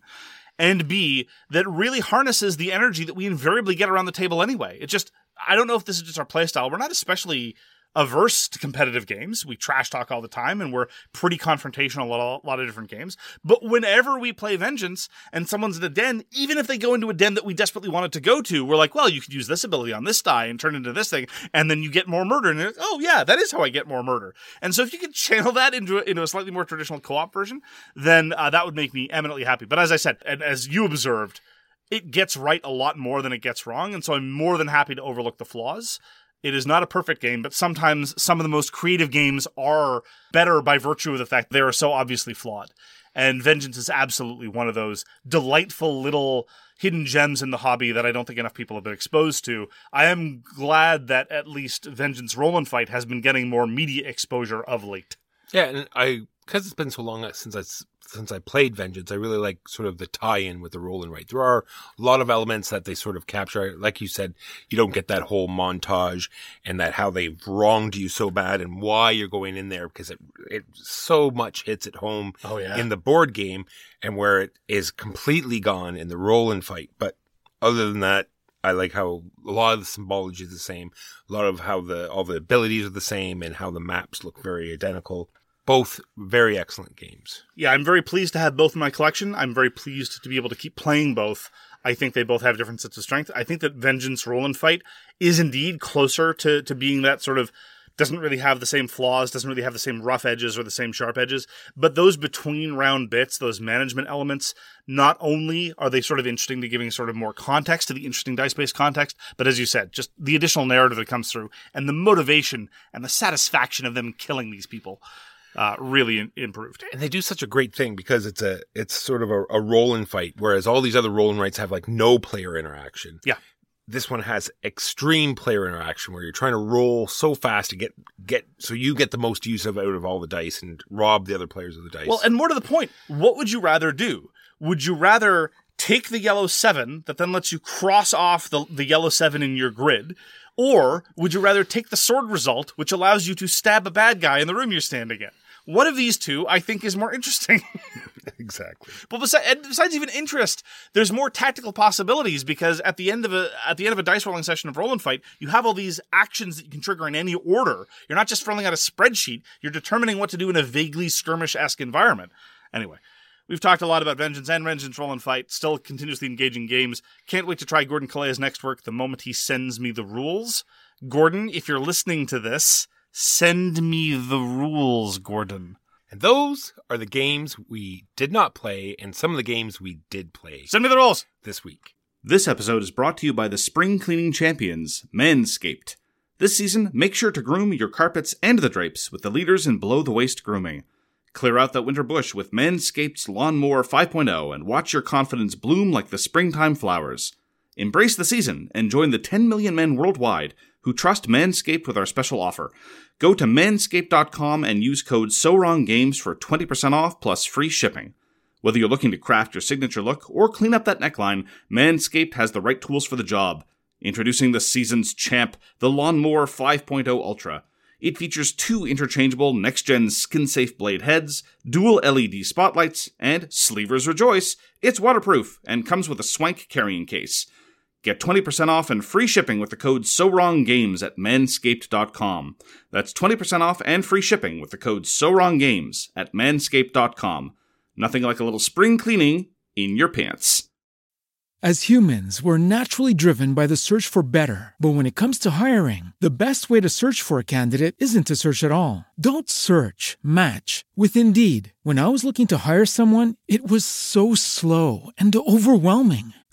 And B, that really harnesses the energy that we invariably get around the table anyway. It just, I don't know if this is just our playstyle. We're not especially averse to competitive games. We trash talk all the time and we're pretty confrontational a lot, a lot of different games. But whenever we play Vengeance and someone's in a den, even if they go into a den that we desperately wanted to go to, we're like, well, you could use this ability on this die and turn into this thing. And then you get more murder. And like, oh, yeah, that is how I get more murder. And so if you could channel that into a, into a slightly more traditional co op version, then uh, that would make me eminently happy. But as I said, and as you observed, it gets right a lot more than it gets wrong. And so I'm more than happy to overlook the flaws. It is not a perfect game, but sometimes some of the most creative games are better by virtue of the fact they are so obviously flawed. And Vengeance is absolutely one of those delightful little hidden gems in the hobby that I don't think enough people have been exposed to. I am glad that at least Vengeance Roll and Fight has been getting more media exposure of late. Yeah, and I because it's been so long uh, since I since I played Vengeance, I really like sort of the tie-in with the roll and write. There are a lot of elements that they sort of capture. Like you said, you don't get that whole montage and that how they've wronged you so bad and why you're going in there because it it so much hits at home Oh, yeah. in the board game and where it is completely gone in the roll and fight. But other than that, I like how a lot of the symbology is the same. A lot of how the all the abilities are the same and how the maps look very identical. Both very excellent games. yeah, I'm very pleased to have both in my collection. I'm very pleased to be able to keep playing both. I think they both have different sets of strength. I think that Vengeance Roll and Fight is indeed closer to, to being that sort of doesn't really have the same flaws, doesn't really have the same rough edges or the same sharp edges. But those between round bits, those management elements, not only are they sort of interesting to giving sort of more context to the interesting dice based context, but as you said, just the additional narrative that comes through and the motivation and the satisfaction of them killing these people uh, really in- improved. And they do such a great thing because it's a it's sort of a, a roll and fight, whereas all these other roll and rights have like no player interaction. Yeah. This one has extreme player interaction where you're trying to roll so fast to get get so you get the most use of out of all the dice and rob the other players of the dice. Well, and more to the point, what would you rather do? Would you rather take the yellow seven that then lets you cross off the, the yellow seven in your grid? Or would you rather take the sword result, which allows you to stab a bad guy in the room you're standing in? One of these two, I think, is more interesting. exactly. But besides, besides even interest, there's more tactical possibilities because at the end of a at the end of a dice rolling session of roll and fight, you have all these actions that you can trigger in any order. You're not just filling out a spreadsheet; you're determining what to do in a vaguely skirmish esque environment. Anyway. We've talked a lot about Vengeance and Vengeance Roll and Fight, still continuously engaging games. Can't wait to try Gordon Calleja's next work the moment he sends me the rules. Gordon, if you're listening to this, send me the rules, Gordon. And those are the games we did not play and some of the games we did play Send me the rules! this week. This episode is brought to you by the spring cleaning champions, Manscaped. This season, make sure to groom your carpets and the drapes with the leaders in below the waist grooming. Clear out that winter bush with Manscaped's Lawnmower 5.0 and watch your confidence bloom like the springtime flowers. Embrace the season and join the 10 million men worldwide who trust Manscaped with our special offer. Go to manscaped.com and use code SOWRONGGAMES for 20% off plus free shipping. Whether you're looking to craft your signature look or clean up that neckline, Manscaped has the right tools for the job. Introducing the season's champ, the Lawnmower 5.0 Ultra. It features two interchangeable next gen skin safe blade heads, dual LED spotlights, and Sleevers Rejoice, it's waterproof and comes with a swank carrying case. Get 20% off and free shipping with the code SOWRONGGAMES at manscaped.com. That's 20% off and free shipping with the code SOWRONGGAMES at manscaped.com. Nothing like a little spring cleaning in your pants. As humans, we're naturally driven by the search for better. But when it comes to hiring, the best way to search for a candidate isn't to search at all. Don't search, match with Indeed. When I was looking to hire someone, it was so slow and overwhelming.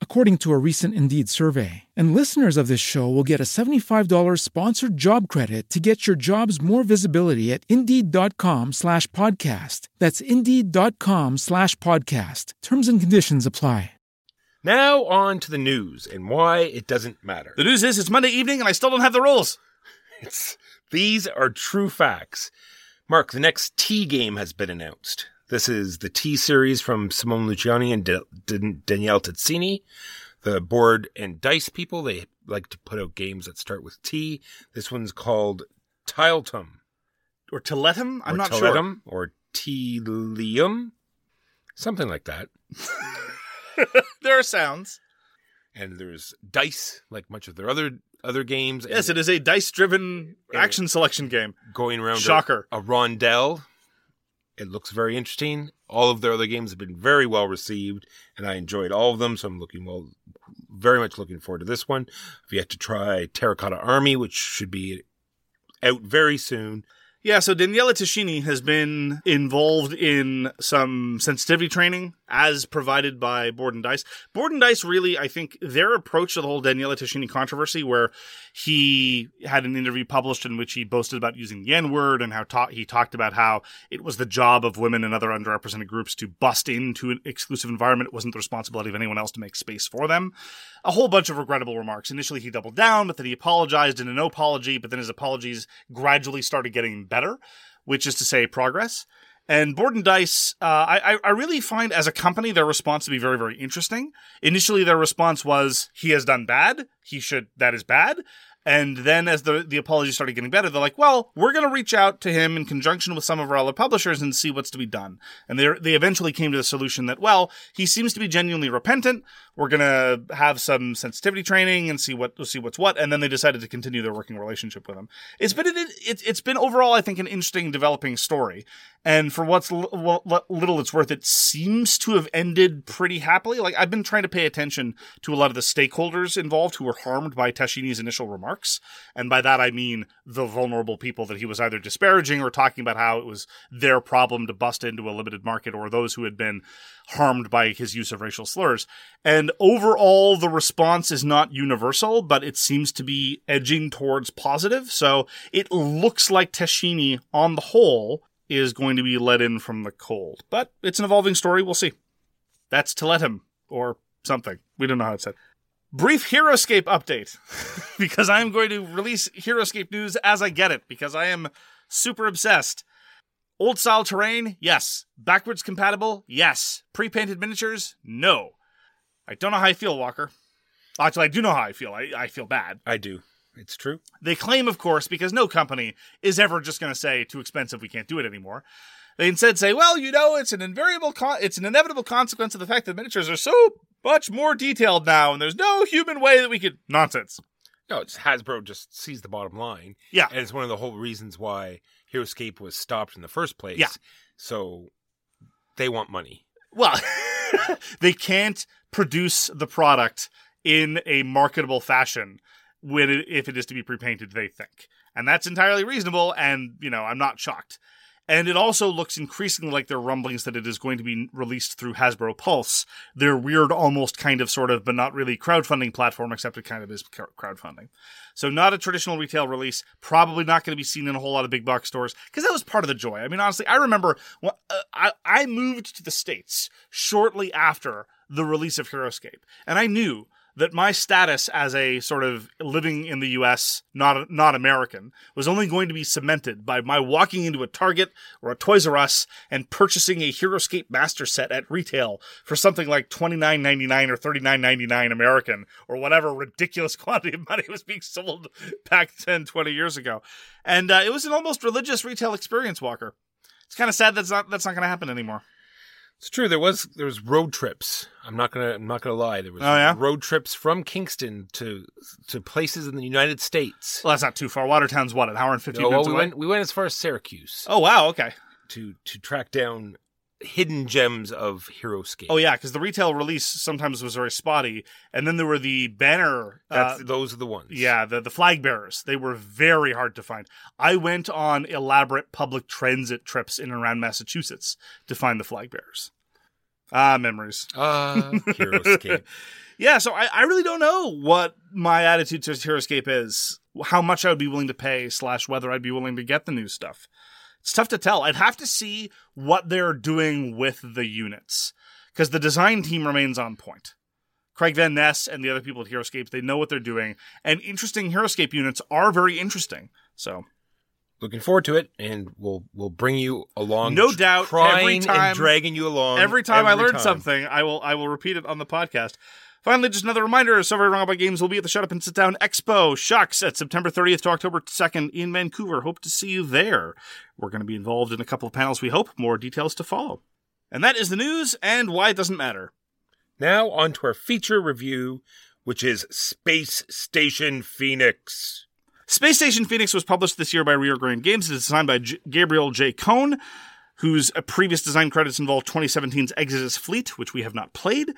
according to a recent Indeed survey. And listeners of this show will get a $75 sponsored job credit to get your jobs more visibility at Indeed.com slash podcast. That's Indeed.com slash podcast. Terms and conditions apply. Now on to the news and why it doesn't matter. The news is it's Monday evening and I still don't have the rules. It's, these are true facts. Mark, the next T game has been announced. This is the T series from Simone Luciani and Da- Da- Daniele Tascini, the board and dice people. They like to put out games that start with T. This one's called Tiletum. Or to let him? I'm or not sure. Tiletum, Or Telium. Something like that. there are sounds. And there's dice, like much of their other other games. Yes, it is a dice driven action selection game. going around a- Shocker. A, rondelle. It looks very interesting. All of their other games have been very well received, and I enjoyed all of them. So I'm looking well, very much looking forward to this one. I've yet to try Terracotta Army, which should be out very soon. Yeah, so Daniele Tascini has been involved in some sensitivity training as provided by Board and Dice. Board and Dice really, I think, their approach to the whole Daniele Tascini controversy, where he had an interview published in which he boasted about using the N word and how ta- he talked about how it was the job of women and other underrepresented groups to bust into an exclusive environment. It wasn't the responsibility of anyone else to make space for them. A whole bunch of regrettable remarks. Initially, he doubled down, but then he apologized in a no apology, but then his apologies gradually started getting better, which is to say, progress. And Board and Dice, uh, I, I really find as a company their response to be very, very interesting. Initially, their response was, "He has done bad. He should. That is bad." And then, as the the apologies started getting better, they're like, "Well, we're going to reach out to him in conjunction with some of our other publishers and see what's to be done." And they they eventually came to the solution that, well, he seems to be genuinely repentant. We're to have some sensitivity training and see what see what's what. And then they decided to continue their working relationship with him. It's been it, it's been overall, I think, an interesting developing story. And for what's l- l- little it's worth, it seems to have ended pretty happily. Like I've been trying to pay attention to a lot of the stakeholders involved who were harmed by Tascini's initial remarks, and by that I mean the vulnerable people that he was either disparaging or talking about how it was their problem to bust into a limited market, or those who had been harmed by his use of racial slurs. And overall, the response is not universal, but it seems to be edging towards positive. So it looks like Tascini, on the whole, is going to be let in from the cold. But it's an evolving story. We'll see. That's to let him, or something. We don't know how it's said. Brief Heroscape update, because I'm going to release Heroscape news as I get it, because I am super obsessed. Old style terrain? Yes. Backwards compatible? Yes. Pre painted miniatures? No. I don't know how I feel, Walker. Actually, I do know how I feel. I, I feel bad. I do. It's true. They claim, of course, because no company is ever just going to say too expensive, we can't do it anymore. They instead say, well, you know, it's an invariable, con- it's an inevitable consequence of the fact that miniatures are so much more detailed now, and there's no human way that we could nonsense. No, it's Hasbro just sees the bottom line. Yeah. And it's one of the whole reasons why Heroscape was stopped in the first place. Yeah. So they want money. Well, they can't produce the product in a marketable fashion when it, if it is to be pre-painted. They think, and that's entirely reasonable. And you know, I'm not shocked. And it also looks increasingly like there are rumblings that it is going to be released through Hasbro Pulse, their weird, almost kind of sort of, but not really crowdfunding platform, except it kind of is crowdfunding. So not a traditional retail release, probably not going to be seen in a whole lot of big box stores, because that was part of the joy. I mean, honestly, I remember when, uh, I, I moved to the States shortly after the release of Heroscape, and I knew that my status as a sort of living in the US, not not American, was only going to be cemented by my walking into a Target or a Toys R Us and purchasing a Heroscape master set at retail for something like twenty nine ninety nine or thirty nine ninety nine American or whatever ridiculous quantity of money was being sold back 10, 20 years ago. And uh, it was an almost religious retail experience, Walker. It's kind of sad that's not that's not going to happen anymore. It's true. There was there was road trips. I'm not gonna I'm not gonna lie. There was Oh, yeah? road trips from Kingston to to places in the United States. Well, that's not too far. Watertown's what an hour and fifteen well, minutes we away. went we went as far as Syracuse Oh wow, okay. to to track down hidden gems of Heroscape. Oh yeah, because the retail release sometimes was very spotty, and then there were the banner. That's uh, those are the ones. yeah, the the flag bearers. They were very hard to find. I went on elaborate public transit trips in and around Massachusetts to find the flag bearers. Ah, memories. Ah, Uh Heroscape. Yeah, so I, I really don't know what my attitude to Heroscape is. How much I would be willing to pay, slash whether I'd be willing to get the new stuff. It's tough to tell. I'd have to see what they're doing with the units. Because the design team remains on point. Craig Van Ness and the other people at Heroscape, they know what they're doing. And interesting Heroscape units are very interesting. So Looking forward to it, and we'll we'll bring you along. No doubt, crying every time- and dragging you along. every time I learn time. something, I will I will repeat it on the podcast. Finally, just another reminder: So Very Wrong About Games will be at the Shut Up and Sit Down Expo SHUX at September 30th to October 2nd in Vancouver. Hope to see you there. We're going to be involved in a couple of panels. We hope more details to follow. And that is the news and why it doesn't matter. Now on to our feature review, which is Space Station Phoenix. Space Station Phoenix was published this year by Rio Grande Games. It is designed by J- Gabriel J. Cohn, whose previous design credits involve 2017's Exodus Fleet, which we have not played.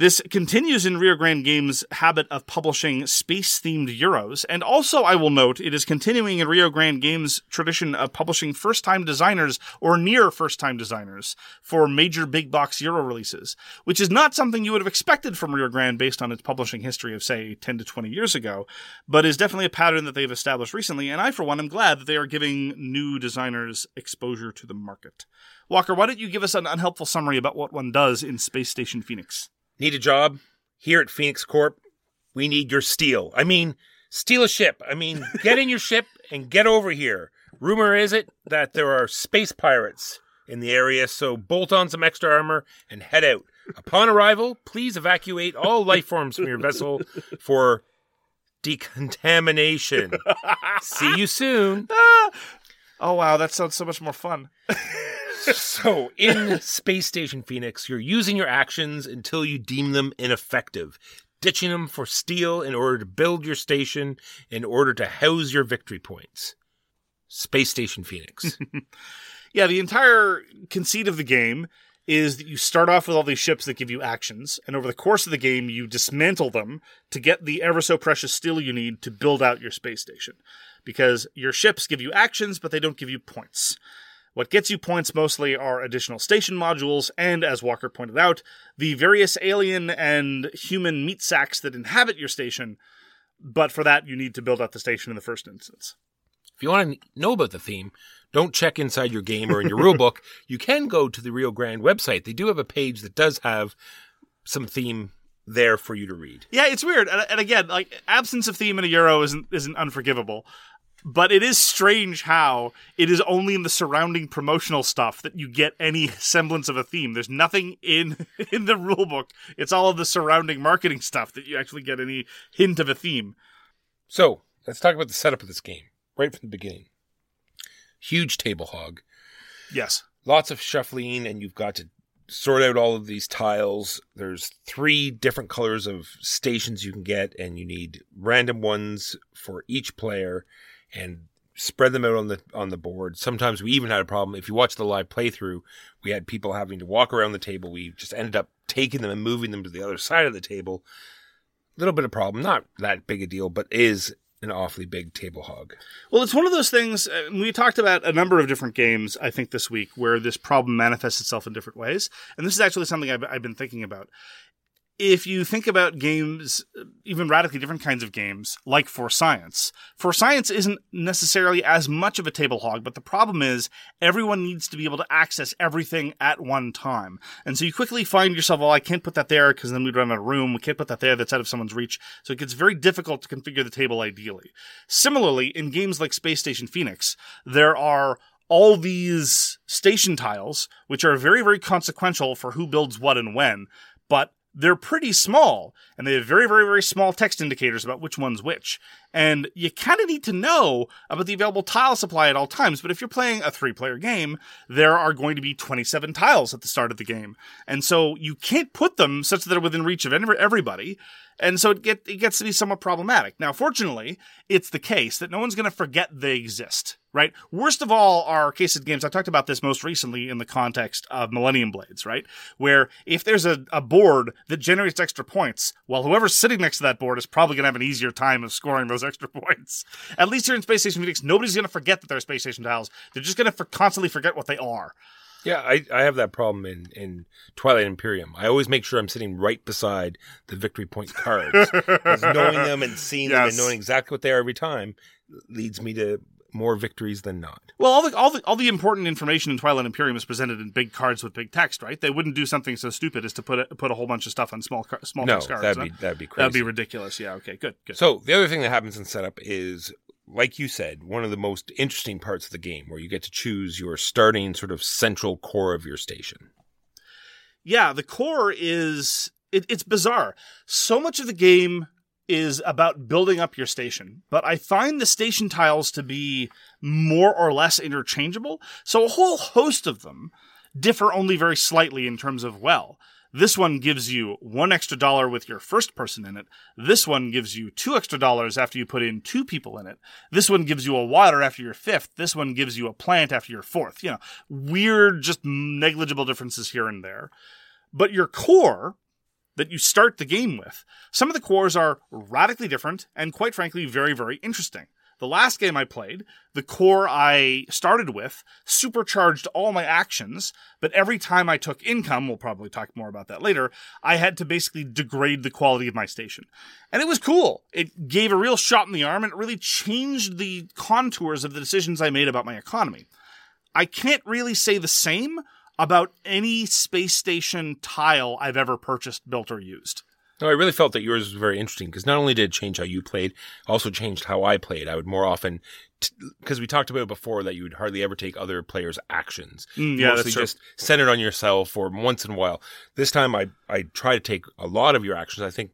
This continues in Rio Grande Games' habit of publishing space themed Euros, and also, I will note, it is continuing in Rio Grande Games' tradition of publishing first time designers or near first time designers for major big box Euro releases, which is not something you would have expected from Rio Grande based on its publishing history of, say, 10 to 20 years ago, but is definitely a pattern that they've established recently, and I, for one, am glad that they are giving new designers exposure to the market. Walker, why don't you give us an unhelpful summary about what one does in Space Station Phoenix? Need a job? Here at Phoenix Corp, we need your steel. I mean, steal a ship. I mean, get in your ship and get over here. Rumor is it that there are space pirates in the area, so bolt on some extra armor and head out. Upon arrival, please evacuate all life forms from your vessel for decontamination. See you soon. Oh wow, that sounds so much more fun. So, in Space Station Phoenix, you're using your actions until you deem them ineffective, ditching them for steel in order to build your station in order to house your victory points. Space Station Phoenix. Yeah, the entire conceit of the game is that you start off with all these ships that give you actions, and over the course of the game, you dismantle them to get the ever so precious steel you need to build out your space station. Because your ships give you actions, but they don't give you points. What gets you points mostly are additional station modules, and as Walker pointed out, the various alien and human meat sacks that inhabit your station. But for that, you need to build out the station in the first instance. if you want to know about the theme, don't check inside your game or in your rulebook. You can go to the Rio Grande website. They do have a page that does have some theme there for you to read. Yeah, it's weird, and, and again, like absence of theme in a euro isn't isn't unforgivable, but it is strange how it is only in the surrounding promotional stuff that you get any semblance of a theme. There's nothing in in the rulebook. It's all of the surrounding marketing stuff that you actually get any hint of a theme. So let's talk about the setup of this game right from the beginning. Huge table hog, Yes, lots of shuffling, and you've got to sort out all of these tiles. There's three different colors of stations you can get, and you need random ones for each player, and spread them out on the on the board. Sometimes we even had a problem. If you watch the live playthrough, we had people having to walk around the table. We just ended up taking them and moving them to the other side of the table. A Little bit of problem, not that big a deal, but is an awfully big table hog. Well, it's one of those things. Uh, we talked about a number of different games, I think, this week where this problem manifests itself in different ways. And this is actually something I've, I've been thinking about. If you think about games, even radically different kinds of games, like For Science, For Science isn't necessarily as much of a table hog, but the problem is everyone needs to be able to access everything at one time. And so you quickly find yourself, well, I can't put that there because then we'd run out of room. We can't put that there that's out of someone's reach. So it gets very difficult to configure the table ideally. Similarly, in games like Space Station Phoenix, there are all these station tiles, which are very, very consequential for who builds what and when, but they're pretty small and they have very, very, very small text indicators about which one's which. And you kind of need to know about the available tile supply at all times. But if you're playing a three player game, there are going to be 27 tiles at the start of the game. And so you can't put them such that they're within reach of everybody. And so it, get, it gets to be somewhat problematic. Now, fortunately, it's the case that no one's going to forget they exist, right? Worst of all are cases games. I talked about this most recently in the context of Millennium Blades, right? Where if there's a, a board that generates extra points, well, whoever's sitting next to that board is probably going to have an easier time of scoring those extra points. At least here in Space Station Phoenix, nobody's going to forget that they're Space Station tiles. They're just going to for- constantly forget what they are. Yeah, I, I have that problem in, in Twilight Imperium. I always make sure I'm sitting right beside the victory point cards. knowing them and seeing them Yes. and knowing exactly what they are every time leads me to more victories than not. Well, all the all the all the important information in Twilight Imperium is presented in big cards with big text, right? They wouldn't do something so stupid as to put a, put a whole bunch of stuff on small car- small No, text cards. that'd huh? be that'd be crazy. That'd be ridiculous. Yeah. Okay. Good. Good. So the other thing that happens in setup is, like you said, one of the most interesting parts of the game, where you get to choose your starting sort of central core of your station. yeah, the core is it, it's bizarre. So much of the game is about building up your station, but I find the station tiles to be more or less interchangeable. So a whole host of them differ only very slightly in terms of well. This one gives you one extra dollar with your first person in it. This one gives you two extra dollars after you put in two people in it. This one gives you a water after your fifth. This one gives you a plant after your fourth. You know, weird, just negligible differences here and there. But your core that you start the game with, some of the cores are radically different and quite frankly very, very interesting. The last game I played, the core I started with supercharged all my actions, but every time I took income, we'll probably talk more about that later, I had to basically degrade the quality of my station. And it was cool. It gave a real shot in the arm and it really changed the contours of the decisions I made about my economy. I can't really say the same about any space station tile I've ever purchased, built, or used. No, I really felt that yours was very interesting because not only did it change how you played, also changed how I played. I would more often, because we talked about it before, that you would hardly ever take other players' actions. Mm, yeah, Mostly that's true. just centered on yourself or once in a while. This time I, I try to take a lot of your actions. I think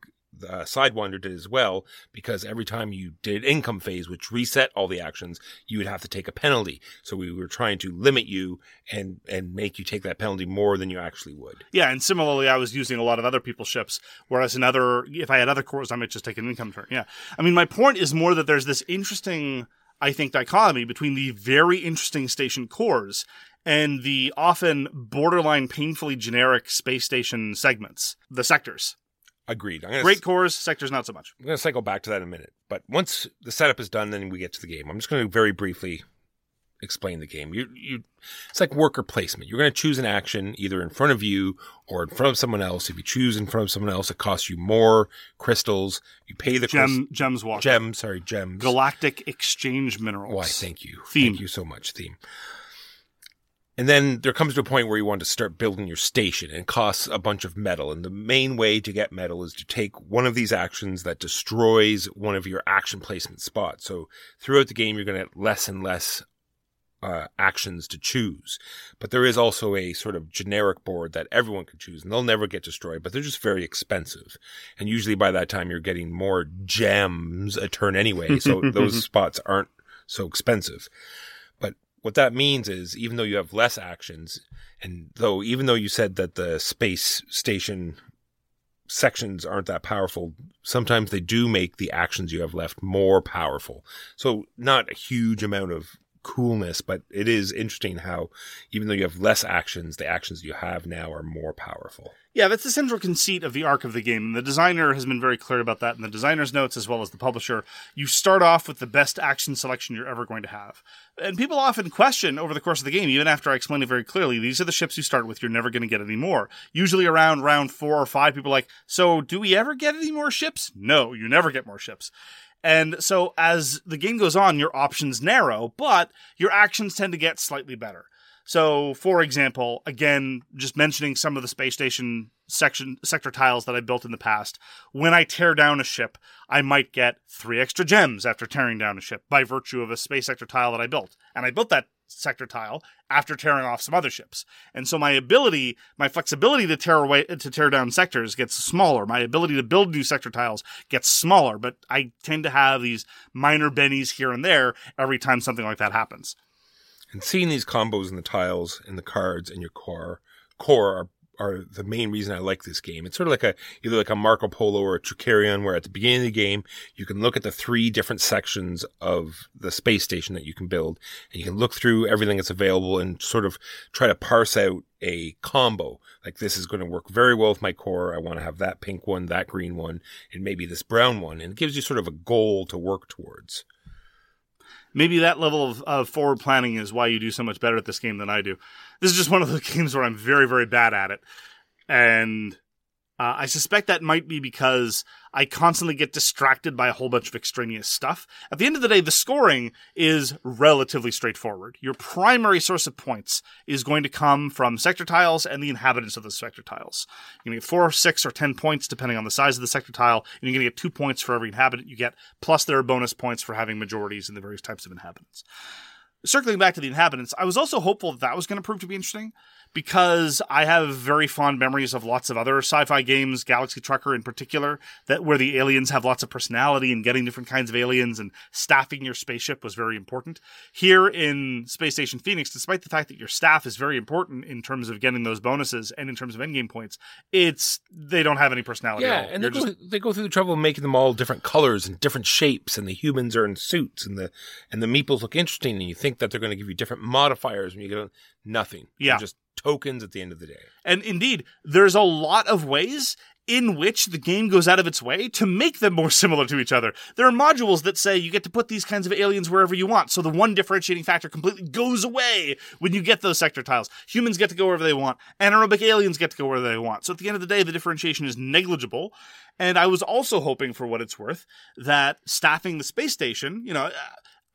uh, Sidewinder did as well because every time you did income phase, which reset all the actions, you would have to take a penalty. So we were trying to limit you and, and make you take that penalty more than you actually would. Yeah, and similarly, I was using a lot of other people's ships, whereas in other, if I had other cores, I might just take an income turn. Yeah. I mean, my point is more that there's this interesting, I think, dichotomy between the very interesting station cores and the often borderline painfully generic space station segments, the sectors. Agreed. I'm Great cores, sectors not so much. I'm going to cycle back to that in a minute. But once the setup is done, then we get to the game. I'm just going to very briefly explain the game. You, you, it's like worker placement. You're going to choose an action either in front of you or in front of someone else. If you choose in front of someone else, it costs you more crystals. You pay the crys- Gem, gems walk. gems. Sorry, gems. Galactic exchange minerals. Why? Thank you. Theme. Thank you so much, theme. And then there comes to a point where you want to start building your station and it costs a bunch of metal. And the main way to get metal is to take one of these actions that destroys one of your action placement spots. So throughout the game, you're going to have less and less uh, actions to choose. But there is also a sort of generic board that everyone can choose and they'll never get destroyed, but they're just very expensive. And usually by that time, you're getting more gems a turn anyway. So those spots aren't so expensive. What that means is even though you have less actions and though even though you said that the space station sections aren't that powerful sometimes they do make the actions you have left more powerful. So not a huge amount of coolness, but it is interesting how even though you have less actions, the actions you have now are more powerful. Yeah, that's the central conceit of the arc of the game. And the designer has been very clear about that in the designer's notes as well as the publisher. You start off with the best action selection you're ever going to have. And people often question over the course of the game, even after I explain it very clearly, these are the ships you start with, you're never going to get any more. Usually around round four or five, people are like, so do we ever get any more ships? No, you never get more ships. And so as the game goes on, your options narrow, but your actions tend to get slightly better. So, for example, again, just mentioning some of the space station section sector tiles that I built in the past. When I tear down a ship, I might get three extra gems after tearing down a ship by virtue of a space sector tile that I built. And I built that sector tile after tearing off some other ships. And so my ability, my flexibility to tear away to tear down sectors gets smaller. My ability to build new sector tiles gets smaller, but I tend to have these minor bennies here and there every time something like that happens. And seeing these combos in the tiles and the cards in your core core are are the main reason I like this game. It's sort of like a either like a Marco Polo or a Trickerion, where at the beginning of the game you can look at the three different sections of the space station that you can build, and you can look through everything that's available and sort of try to parse out a combo. Like this is going to work very well with my core. I want to have that pink one, that green one, and maybe this brown one, and it gives you sort of a goal to work towards. maybe that level of, of forward planning is why you do so much better at this game than I do. This is just one of those games where I'm very, very bad at it. And uh, I suspect that might be because I constantly get distracted by a whole bunch of extraneous stuff. At the end of the day, the scoring is relatively straightforward. Your primary source of points is going to come from sector tiles and the inhabitants of those sector tiles. You're going to get four, six, or ten points depending on the size of the sector tile, and you're going to get two points for every inhabitant you get, plus there are bonus points for having majorities in the various types of inhabitants circling back to the inhabitants, I was also hopeful that that was going to prove to be interesting because I have very fond memories of lots of other sci-fi games, Galaxy Trucker in particular, that where the aliens have lots of personality and getting different kinds of aliens and staffing your spaceship was very important. Here in Space Station Phoenix, despite the fact that your staff is very important in terms of getting those bonuses and in terms of endgame points, it's they don't have any personality. Yeah, at all. and they go, just- they go through the trouble of making them all different colors and different shapes, and the humans are in suits, and the and the meeples look interesting, and you think that they're going to give you different modifiers when you get nothing. They're Yeah. just tokens at the end of the day. And indeed, there's a lot of ways in which the game goes out of its way to make them more similar to each other. There are modules that say you get to put these kinds of aliens wherever you want. So the one differentiating factor completely goes away when you get those sector tiles. Humans get to go wherever they want. Anaerobic aliens get to go wherever they want. So at the end of the day, the differentiation is negligible. And I was also hoping for what it's worth that staffing the space station, you know,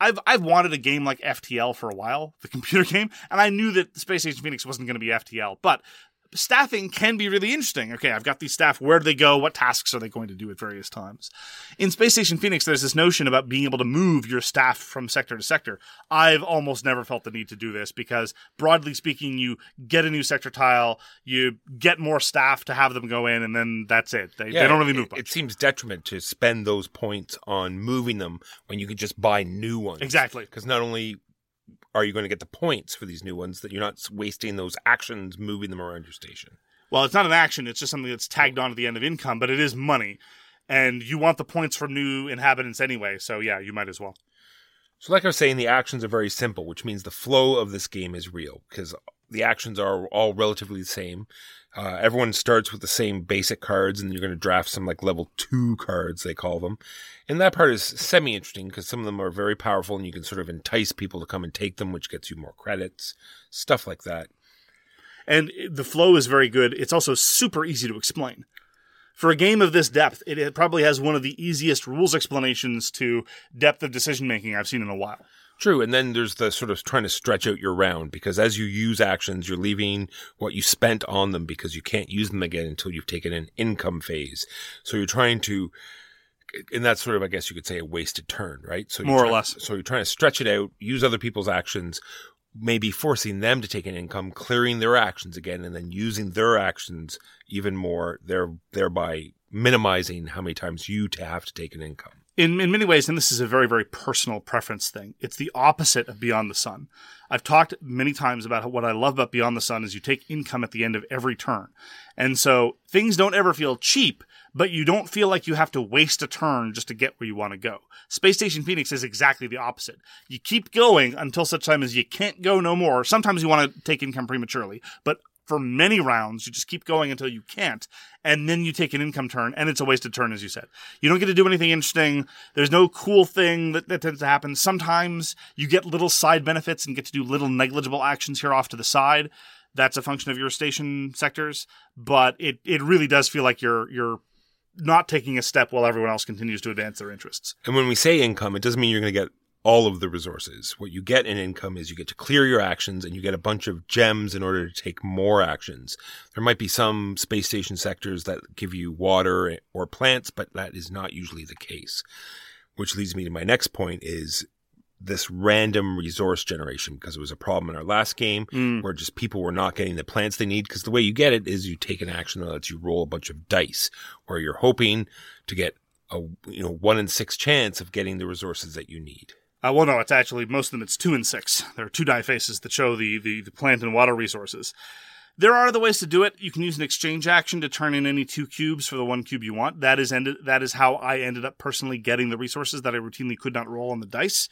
I've I've wanted a game like FTL for a while, the computer game, and I knew that Space Station Phoenix wasn't going to be FTL, but staffing can be really interesting. Okay, I've got these staff. Where do they go? What tasks are they going to do at various times? In Space Station Phoenix, there's this notion about being able to move your staff from sector to sector. I've almost never felt the need to do this because, broadly speaking, you get a new sector tile, you get more staff to have them go in, and then that's it. They, they don't really move it, much. it seems detriment to spend those points on moving them when you could just buy new ones. Exactly. Because not only are you going to get the points for these new ones, that you're not wasting those actions moving them around your station. Well, it's not an action, it's just something that's tagged on at the end of income, but it is money. And you want the points from new inhabitants anyway, so yeah, you might as well. So, like I was saying, the actions are very simple, which means the flow of this game is real because the actions are all relatively the same. Uh, everyone starts with the same basic cards, and you're going to draft some like level two cards, they call them. And that part is semi interesting because some of them are very powerful, and you can sort of entice people to come and take them, which gets you more credits, stuff like that. And the flow is very good. It's also super easy to explain. For a game of this depth, it- it probably has one of the easiest rules explanations to depth of decision making I've seen in a while. True, and then there's the sort of trying to stretch out your round because as you use actions, you're leaving what you spent on them because you can't use them again until you've taken an income phase. So you're trying to, and that's sort of, I guess you could say, a wasted turn, right? So More or less. So you're trying to stretch it out, use other people's actions, maybe forcing them to take an income, clearing their actions again, and then using their actions even more, there thereby minimizing how many times you have to take an income. In, in many ways, and this is a very, very personal preference thing, it's the opposite of Beyond the Sun. I've talked many times about what I love about Beyond the Sun is you take income at the end of every turn. And so things don't ever feel cheap, but you don't feel like you have to waste a turn just to get where you want to go. Space Station Phoenix is exactly the opposite. You keep going until such time as you can't go no more. Sometimes you want to take income prematurely, but for many rounds, you just keep going until you can't, and then you take an income turn, and it's a wasted turn, as you said. You don't get to do anything interesting. There's no cool thing that, that tends to happen. Sometimes you get little side benefits and get to do little negligible actions here off to the side. That's a function of your station sectors, but it, it really does feel like you're you're not taking a step while everyone else continues to advance their interests. And when we say income, it doesn't mean you're going to get all of the resources. What you get in income is you get to clear your actions and you get a bunch of gems in order to take more actions. There might be some space station sectors that give you water or plants, but that is not usually the case. Which leads me to my next point is this random resource generation because it was a problem in our last game hmm. where just people were not getting the plants they need because the way you get it is you take an action that lets you roll a bunch of dice where you're hoping to get a you know one in six chance of getting the resources that you need. Uh, well, no, it's actually most of them. It's two and six. There are two die faces that show the, the the plant and water resources. There are other ways to do it. You can use an exchange action to turn in any two cubes for the one cube you want. That is ended. That is how I ended up personally getting the resources that I routinely could not roll on the dice.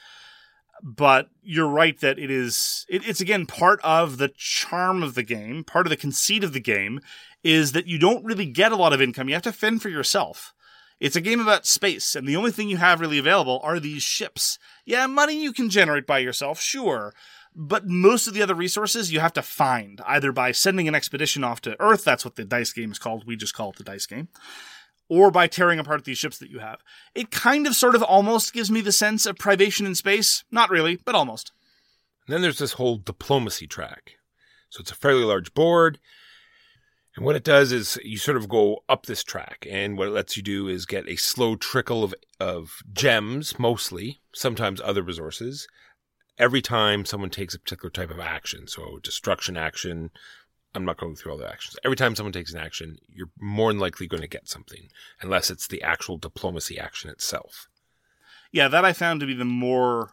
But you're right that it is. It, it's again part of the charm of the game. Part of the conceit of the game is that you don't really get a lot of income. You have to fend for yourself. It's a game about space, and the only thing you have really available are these ships. Yeah, money you can generate by yourself, sure. But most of the other resources you have to find, either by sending an expedition off to Earth, that's what the dice game is called, we just call it the dice game, or by tearing apart these ships that you have. It kind of sort of almost gives me the sense of privation in space. Not really, but almost. And then there's this whole diplomacy track. So it's a fairly large board. And what it does is you sort of go up this track. And what it lets you do is get a slow trickle of, of gems, mostly, sometimes other resources, every time someone takes a particular type of action. So destruction action. I'm not going through all the actions. Every time someone takes an action, you're more than likely going to get something, unless it's the actual diplomacy action itself. Yeah, that I found to be the more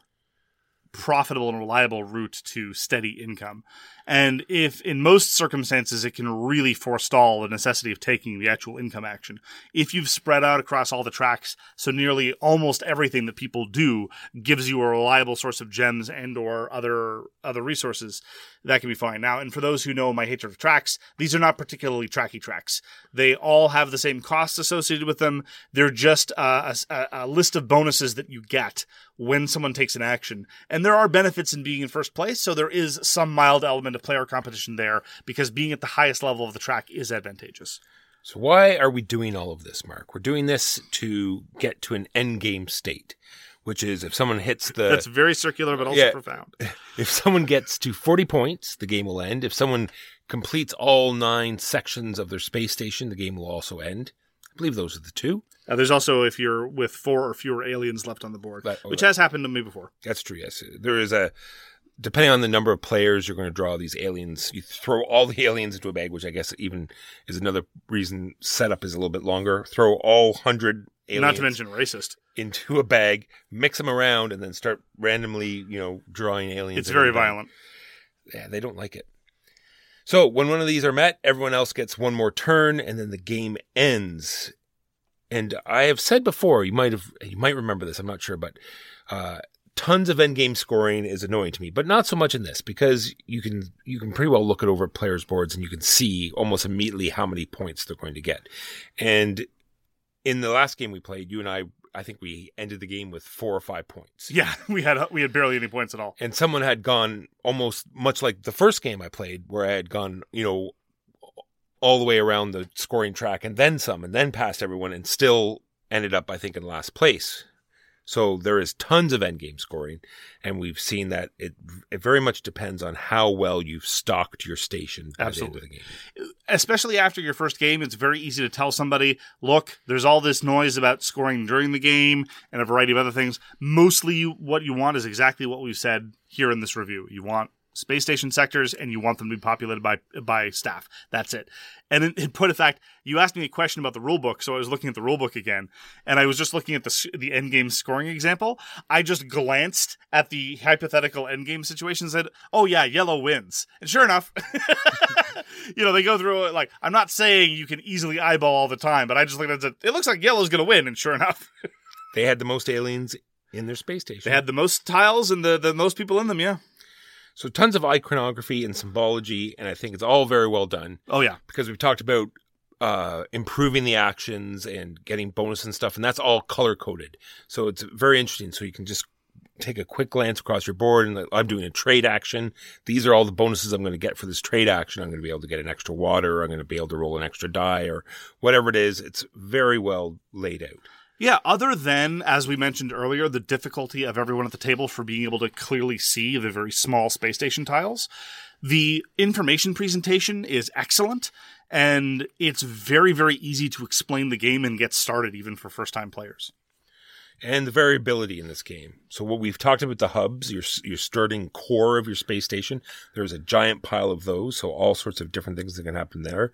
profitable and reliable route to steady income. And if in most circumstances it can really forestall the necessity of taking the actual income action, if you've spread out across all the tracks, so nearly almost everything that people do gives you a reliable source of gems and or other other resources, that can be fine. Now, and for those who know my hatred of tracks, these are not particularly tracky tracks. They all have the same costs associated with them. They're just uh, a, a list of bonuses that you get when someone takes an action. And there are benefits in being in first place, so there is some mild element of player competition there because being at the highest level of the track is advantageous. So why are we doing all of this, Mark? We're doing this to get to an end game state, which is if someone hits the That's very circular but also yeah. profound. if someone gets to 40 points, the game will end. If someone completes all nine sections of their space station, the game will also end. I believe those are the two. Uh, there's also if you're with four or fewer aliens left on the board, That- oh, which that- has happened to me before. That's true. Yes, there is a depending on the number of players you're going to draw these aliens. You throw all the aliens into a bag, which I guess even is another reason setup is a little bit longer. Throw all hundred aliens Not to mention racist. into a bag, mix them around, and then start randomly, you know, drawing aliens. It's very violent. Yeah, they don't like it. So when one of these are met, everyone else gets one more turn, and then the game ends. And I have said before, you might have, you might remember this. I'm not sure, but uh, tons of end game scoring is annoying to me, but not so much in this because you can you can pretty well look it over players' boards and you can see almost immediately how many points they're going to get. And in the last game we played, you and I, I think we ended the game with four or five points Yeah, we had we had barely any points at all. and someone had gone almost much like the first game I played, where I had gone, you know, all the way around the scoring track and then some, and then passed everyone, and still ended up, I think, in last place. So there is tons of endgame scoring, and we've seen that it it very much depends on how well you've stocked your station Absolutely. the end of the game. especially after your first game, it's very easy to tell somebody, look, there's all this noise about scoring during the game and a variety of other things. Mostly, you, what you want is exactly what we've said here in this review. You want space station sectors, and you want them to be populated by by staff. That's it. And in, in point of fact, you asked me a question about the rule book, so I was looking at the rule book again, and I was just looking at the the end game scoring example. I just glanced at the hypothetical end game situation and said, "Oh yeah, yellow wins." And sure enough, you know they go through it like I'm not saying you can easily eyeball all the time, but I just looked at it. It looks like yellow's going to win, and sure enough, They had the most aliens in their space station. they had the most tiles and the the most people in them. Yeah. So tons of iconography and symbology, and I think it's all very well done Oh yeah. because we've talked about uh, improving the actions and getting bonus and stuff, and that's all color coded. So it's very interesting. So you can just take a quick glance across your board, and I'm doing a trade action. These are all the bonuses I'm going to get for this trade action. I'm going to be able to get an extra water. I'm going to be able to roll an extra die, or whatever it is. It's very well laid out. Yeah, other than, as we mentioned earlier, the difficulty of everyone at the table for being able to clearly see the very small space station tiles, the information presentation is excellent, and it's very, very easy to explain the game and get started, even for first time players. and the variability in this game. So what we've talked about the hubs, your your starting core of your space station. There's a giant pile of those, so all sorts of different things that can happen there.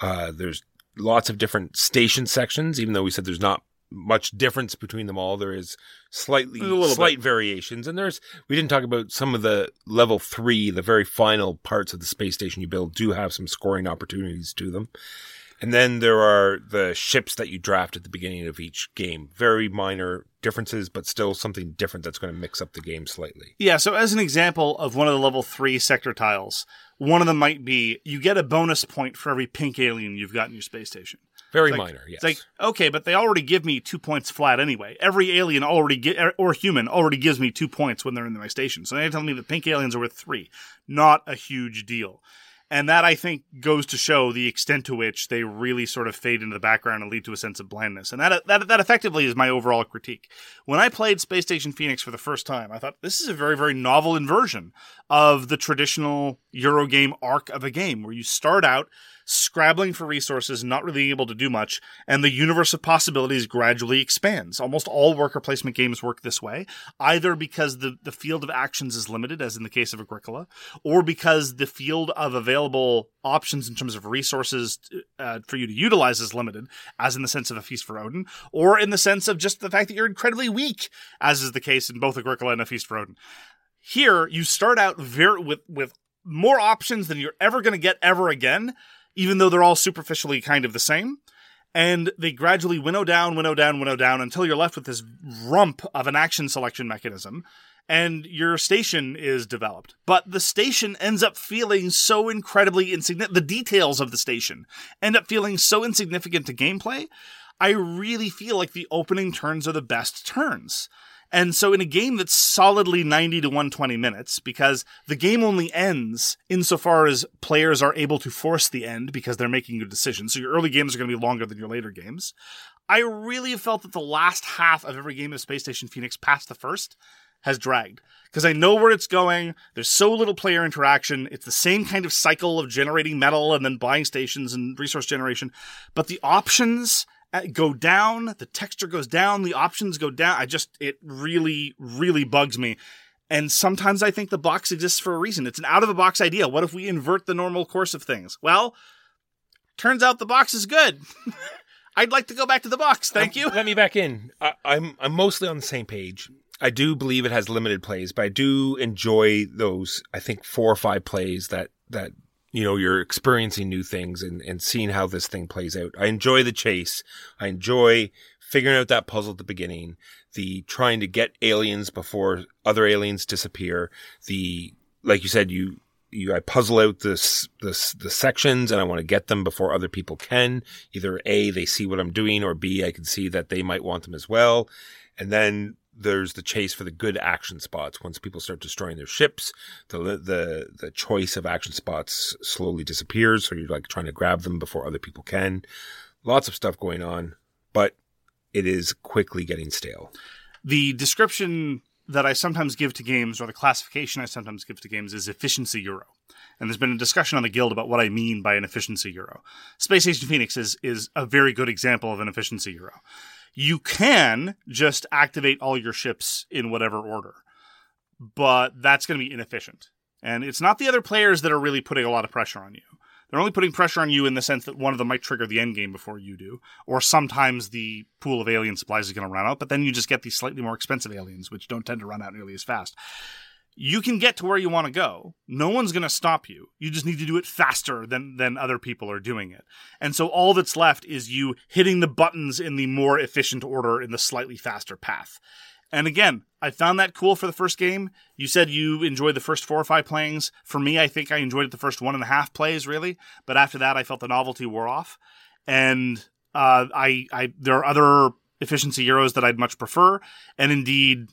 Uh, there's lots of different station sections, even though we said there's not much difference between them all. There is slightly slight variations, and there's we didn't talk about some of the level three, the very final parts of the space station you build do have some scoring opportunities to them. And then there are the ships that you draft at the beginning of each game. Very minor differences, but still something different that's going to mix up the game slightly. Yeah, so as an example of one of the level three sector tiles, one of them might be you get a bonus point for every pink alien you've got in your space station. Very like- minor, yes. It's like, okay, but they already give me two points flat anyway. Every alien already get, er, or human already gives me two points when they're in my station. So you're telling me that pink aliens are worth three. Not a huge deal. And that I think goes to show the extent to which they really sort of fade into the background and lead to a sense of blandness. And that that that effectively is my overall critique. When I played Space Station Phoenix for the first time, I thought this is a very very novel inversion of the traditional Eurogame arc of a game where you start out scrabbling for resources, not really able to do much, and the universe of possibilities gradually expands. Almost all worker placement games work this way, either because the, the field of actions is limited, as in the case of Agricola, or because the field of available options in terms of resources uh, for you to utilize is limited, as in the sense of a Feast for Odin, or in the sense of just the fact that you're incredibly weak, as is the case in both Agricola and a Feast for Odin. Here, you start out very with with more options than you're ever going to get ever again, even though they're all superficially kind of the same. And they gradually winnow down, winnow down, winnow down until you're left with this rump of an action selection mechanism. And your station is developed. But the station ends up feeling so incredibly insignificant. The details of the station end up feeling so insignificant to gameplay. I really feel like the opening turns are the best turns. And so in a game that's solidly 90 to 120 minutes, because the game only ends insofar as players are able to force the end because they're making good decisions. So your early games are going to be longer than your later games. I really felt that the last half of every game of Space Station Phoenix past the first has dragged because I know where it's going. There's so little player interaction. It's the same kind of cycle of generating metal and then buying stations and resource generation, but the options Uh, go down, the texture goes down, the options go down. I just, it really, really bugs me. And sometimes I think the box exists for a reason. It's an out of the box idea. What if we invert the normal course of things? Well, turns out the box is good. I'd like to go back to the box. Thank you. Let me back in. I, I'm I'm mostly on the same page. I do believe it has limited plays, but I do enjoy those. I think four or five plays that that you know you're experiencing new things and and seeing how this thing plays out. I enjoy the chase. I enjoy figuring out that puzzle at the beginning. The trying to get aliens before other aliens disappear. The like you said, you you I puzzle out this this the sections and I want to get them before other people can. Either A, they see what I'm doing, or B, I can see that they might want them as well. And then there's the chase for the good action spots. Once people start destroying their ships, the the the choice of action spots slowly disappears. So you're like trying to grab them before other people can. Lots of stuff going on, but it is quickly getting stale. the description that I sometimes give to games, or the classification I sometimes give to games, is efficiency euro. And there's been a discussion on the guild about what I mean by an efficiency euro. Space Station Phoenix is is a very good example of an efficiency euro. You can just activate all your ships in whatever order, but that's going to be inefficient. And it's not the other players that are really putting a lot of pressure on you. They're only putting pressure on you in the sense that one of them might trigger the end game before you do, or sometimes the pool of alien supplies is going to run out, but then you just get these slightly more expensive aliens, which don't tend to run out nearly as fast. You can get to where you want to go. No one's going to stop you. You just need to do it faster than than other people are doing it. And so all that's left is you hitting the buttons in the more efficient order in the slightly faster path. And again, I found that cool for the first game. You said you enjoyed the first four or five playings. For me, I think I enjoyed it the first one and a half plays, really. But after that, I felt the novelty wore off. And uh, I, I, there are other efficiency euros that I'd much prefer. And indeed,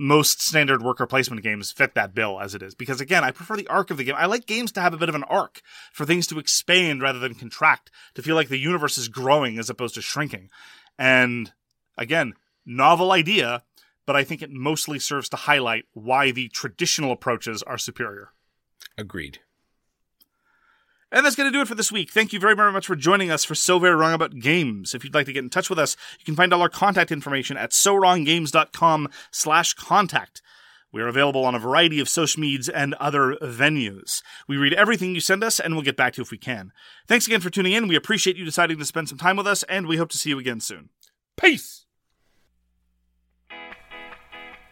most standard worker placement games fit that bill as it is. Because again, I prefer the arc of the game. I like games to have a bit of an arc for things to expand rather than contract, to feel like the universe is growing as opposed to shrinking. And again, novel idea, but I think it mostly serves to highlight why the traditional approaches are superior. Agreed. And that's going to do it for this week. Thank you very, very much for joining us for So Very Wrong About Games. If you'd like to get in touch with us, you can find all our contact information at sowronggames.com slash contact. We are available on a variety of social medias and other venues. We read everything you send us, and we'll get back to you if we can. Thanks again for tuning in. We appreciate you deciding to spend some time with us, and we hope to see you again soon. Peace!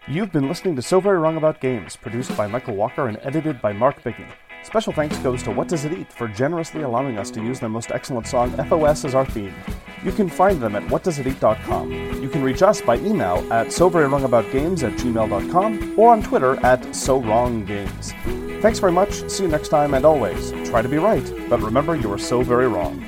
You've been listening to So Very Wrong About Games, produced by Michael Walker and edited by Mark Bigney. Special thanks goes to What Does It Eat for generously allowing us to use their most excellent song, FOS, as our theme. You can find them at whatdoesiteat.com. You can reach us by email at soverywrongaboutgames at gmail.com or on Twitter at SoWrongGames. Thanks very much, see you next time, and always, try to be right, but remember you are so very wrong.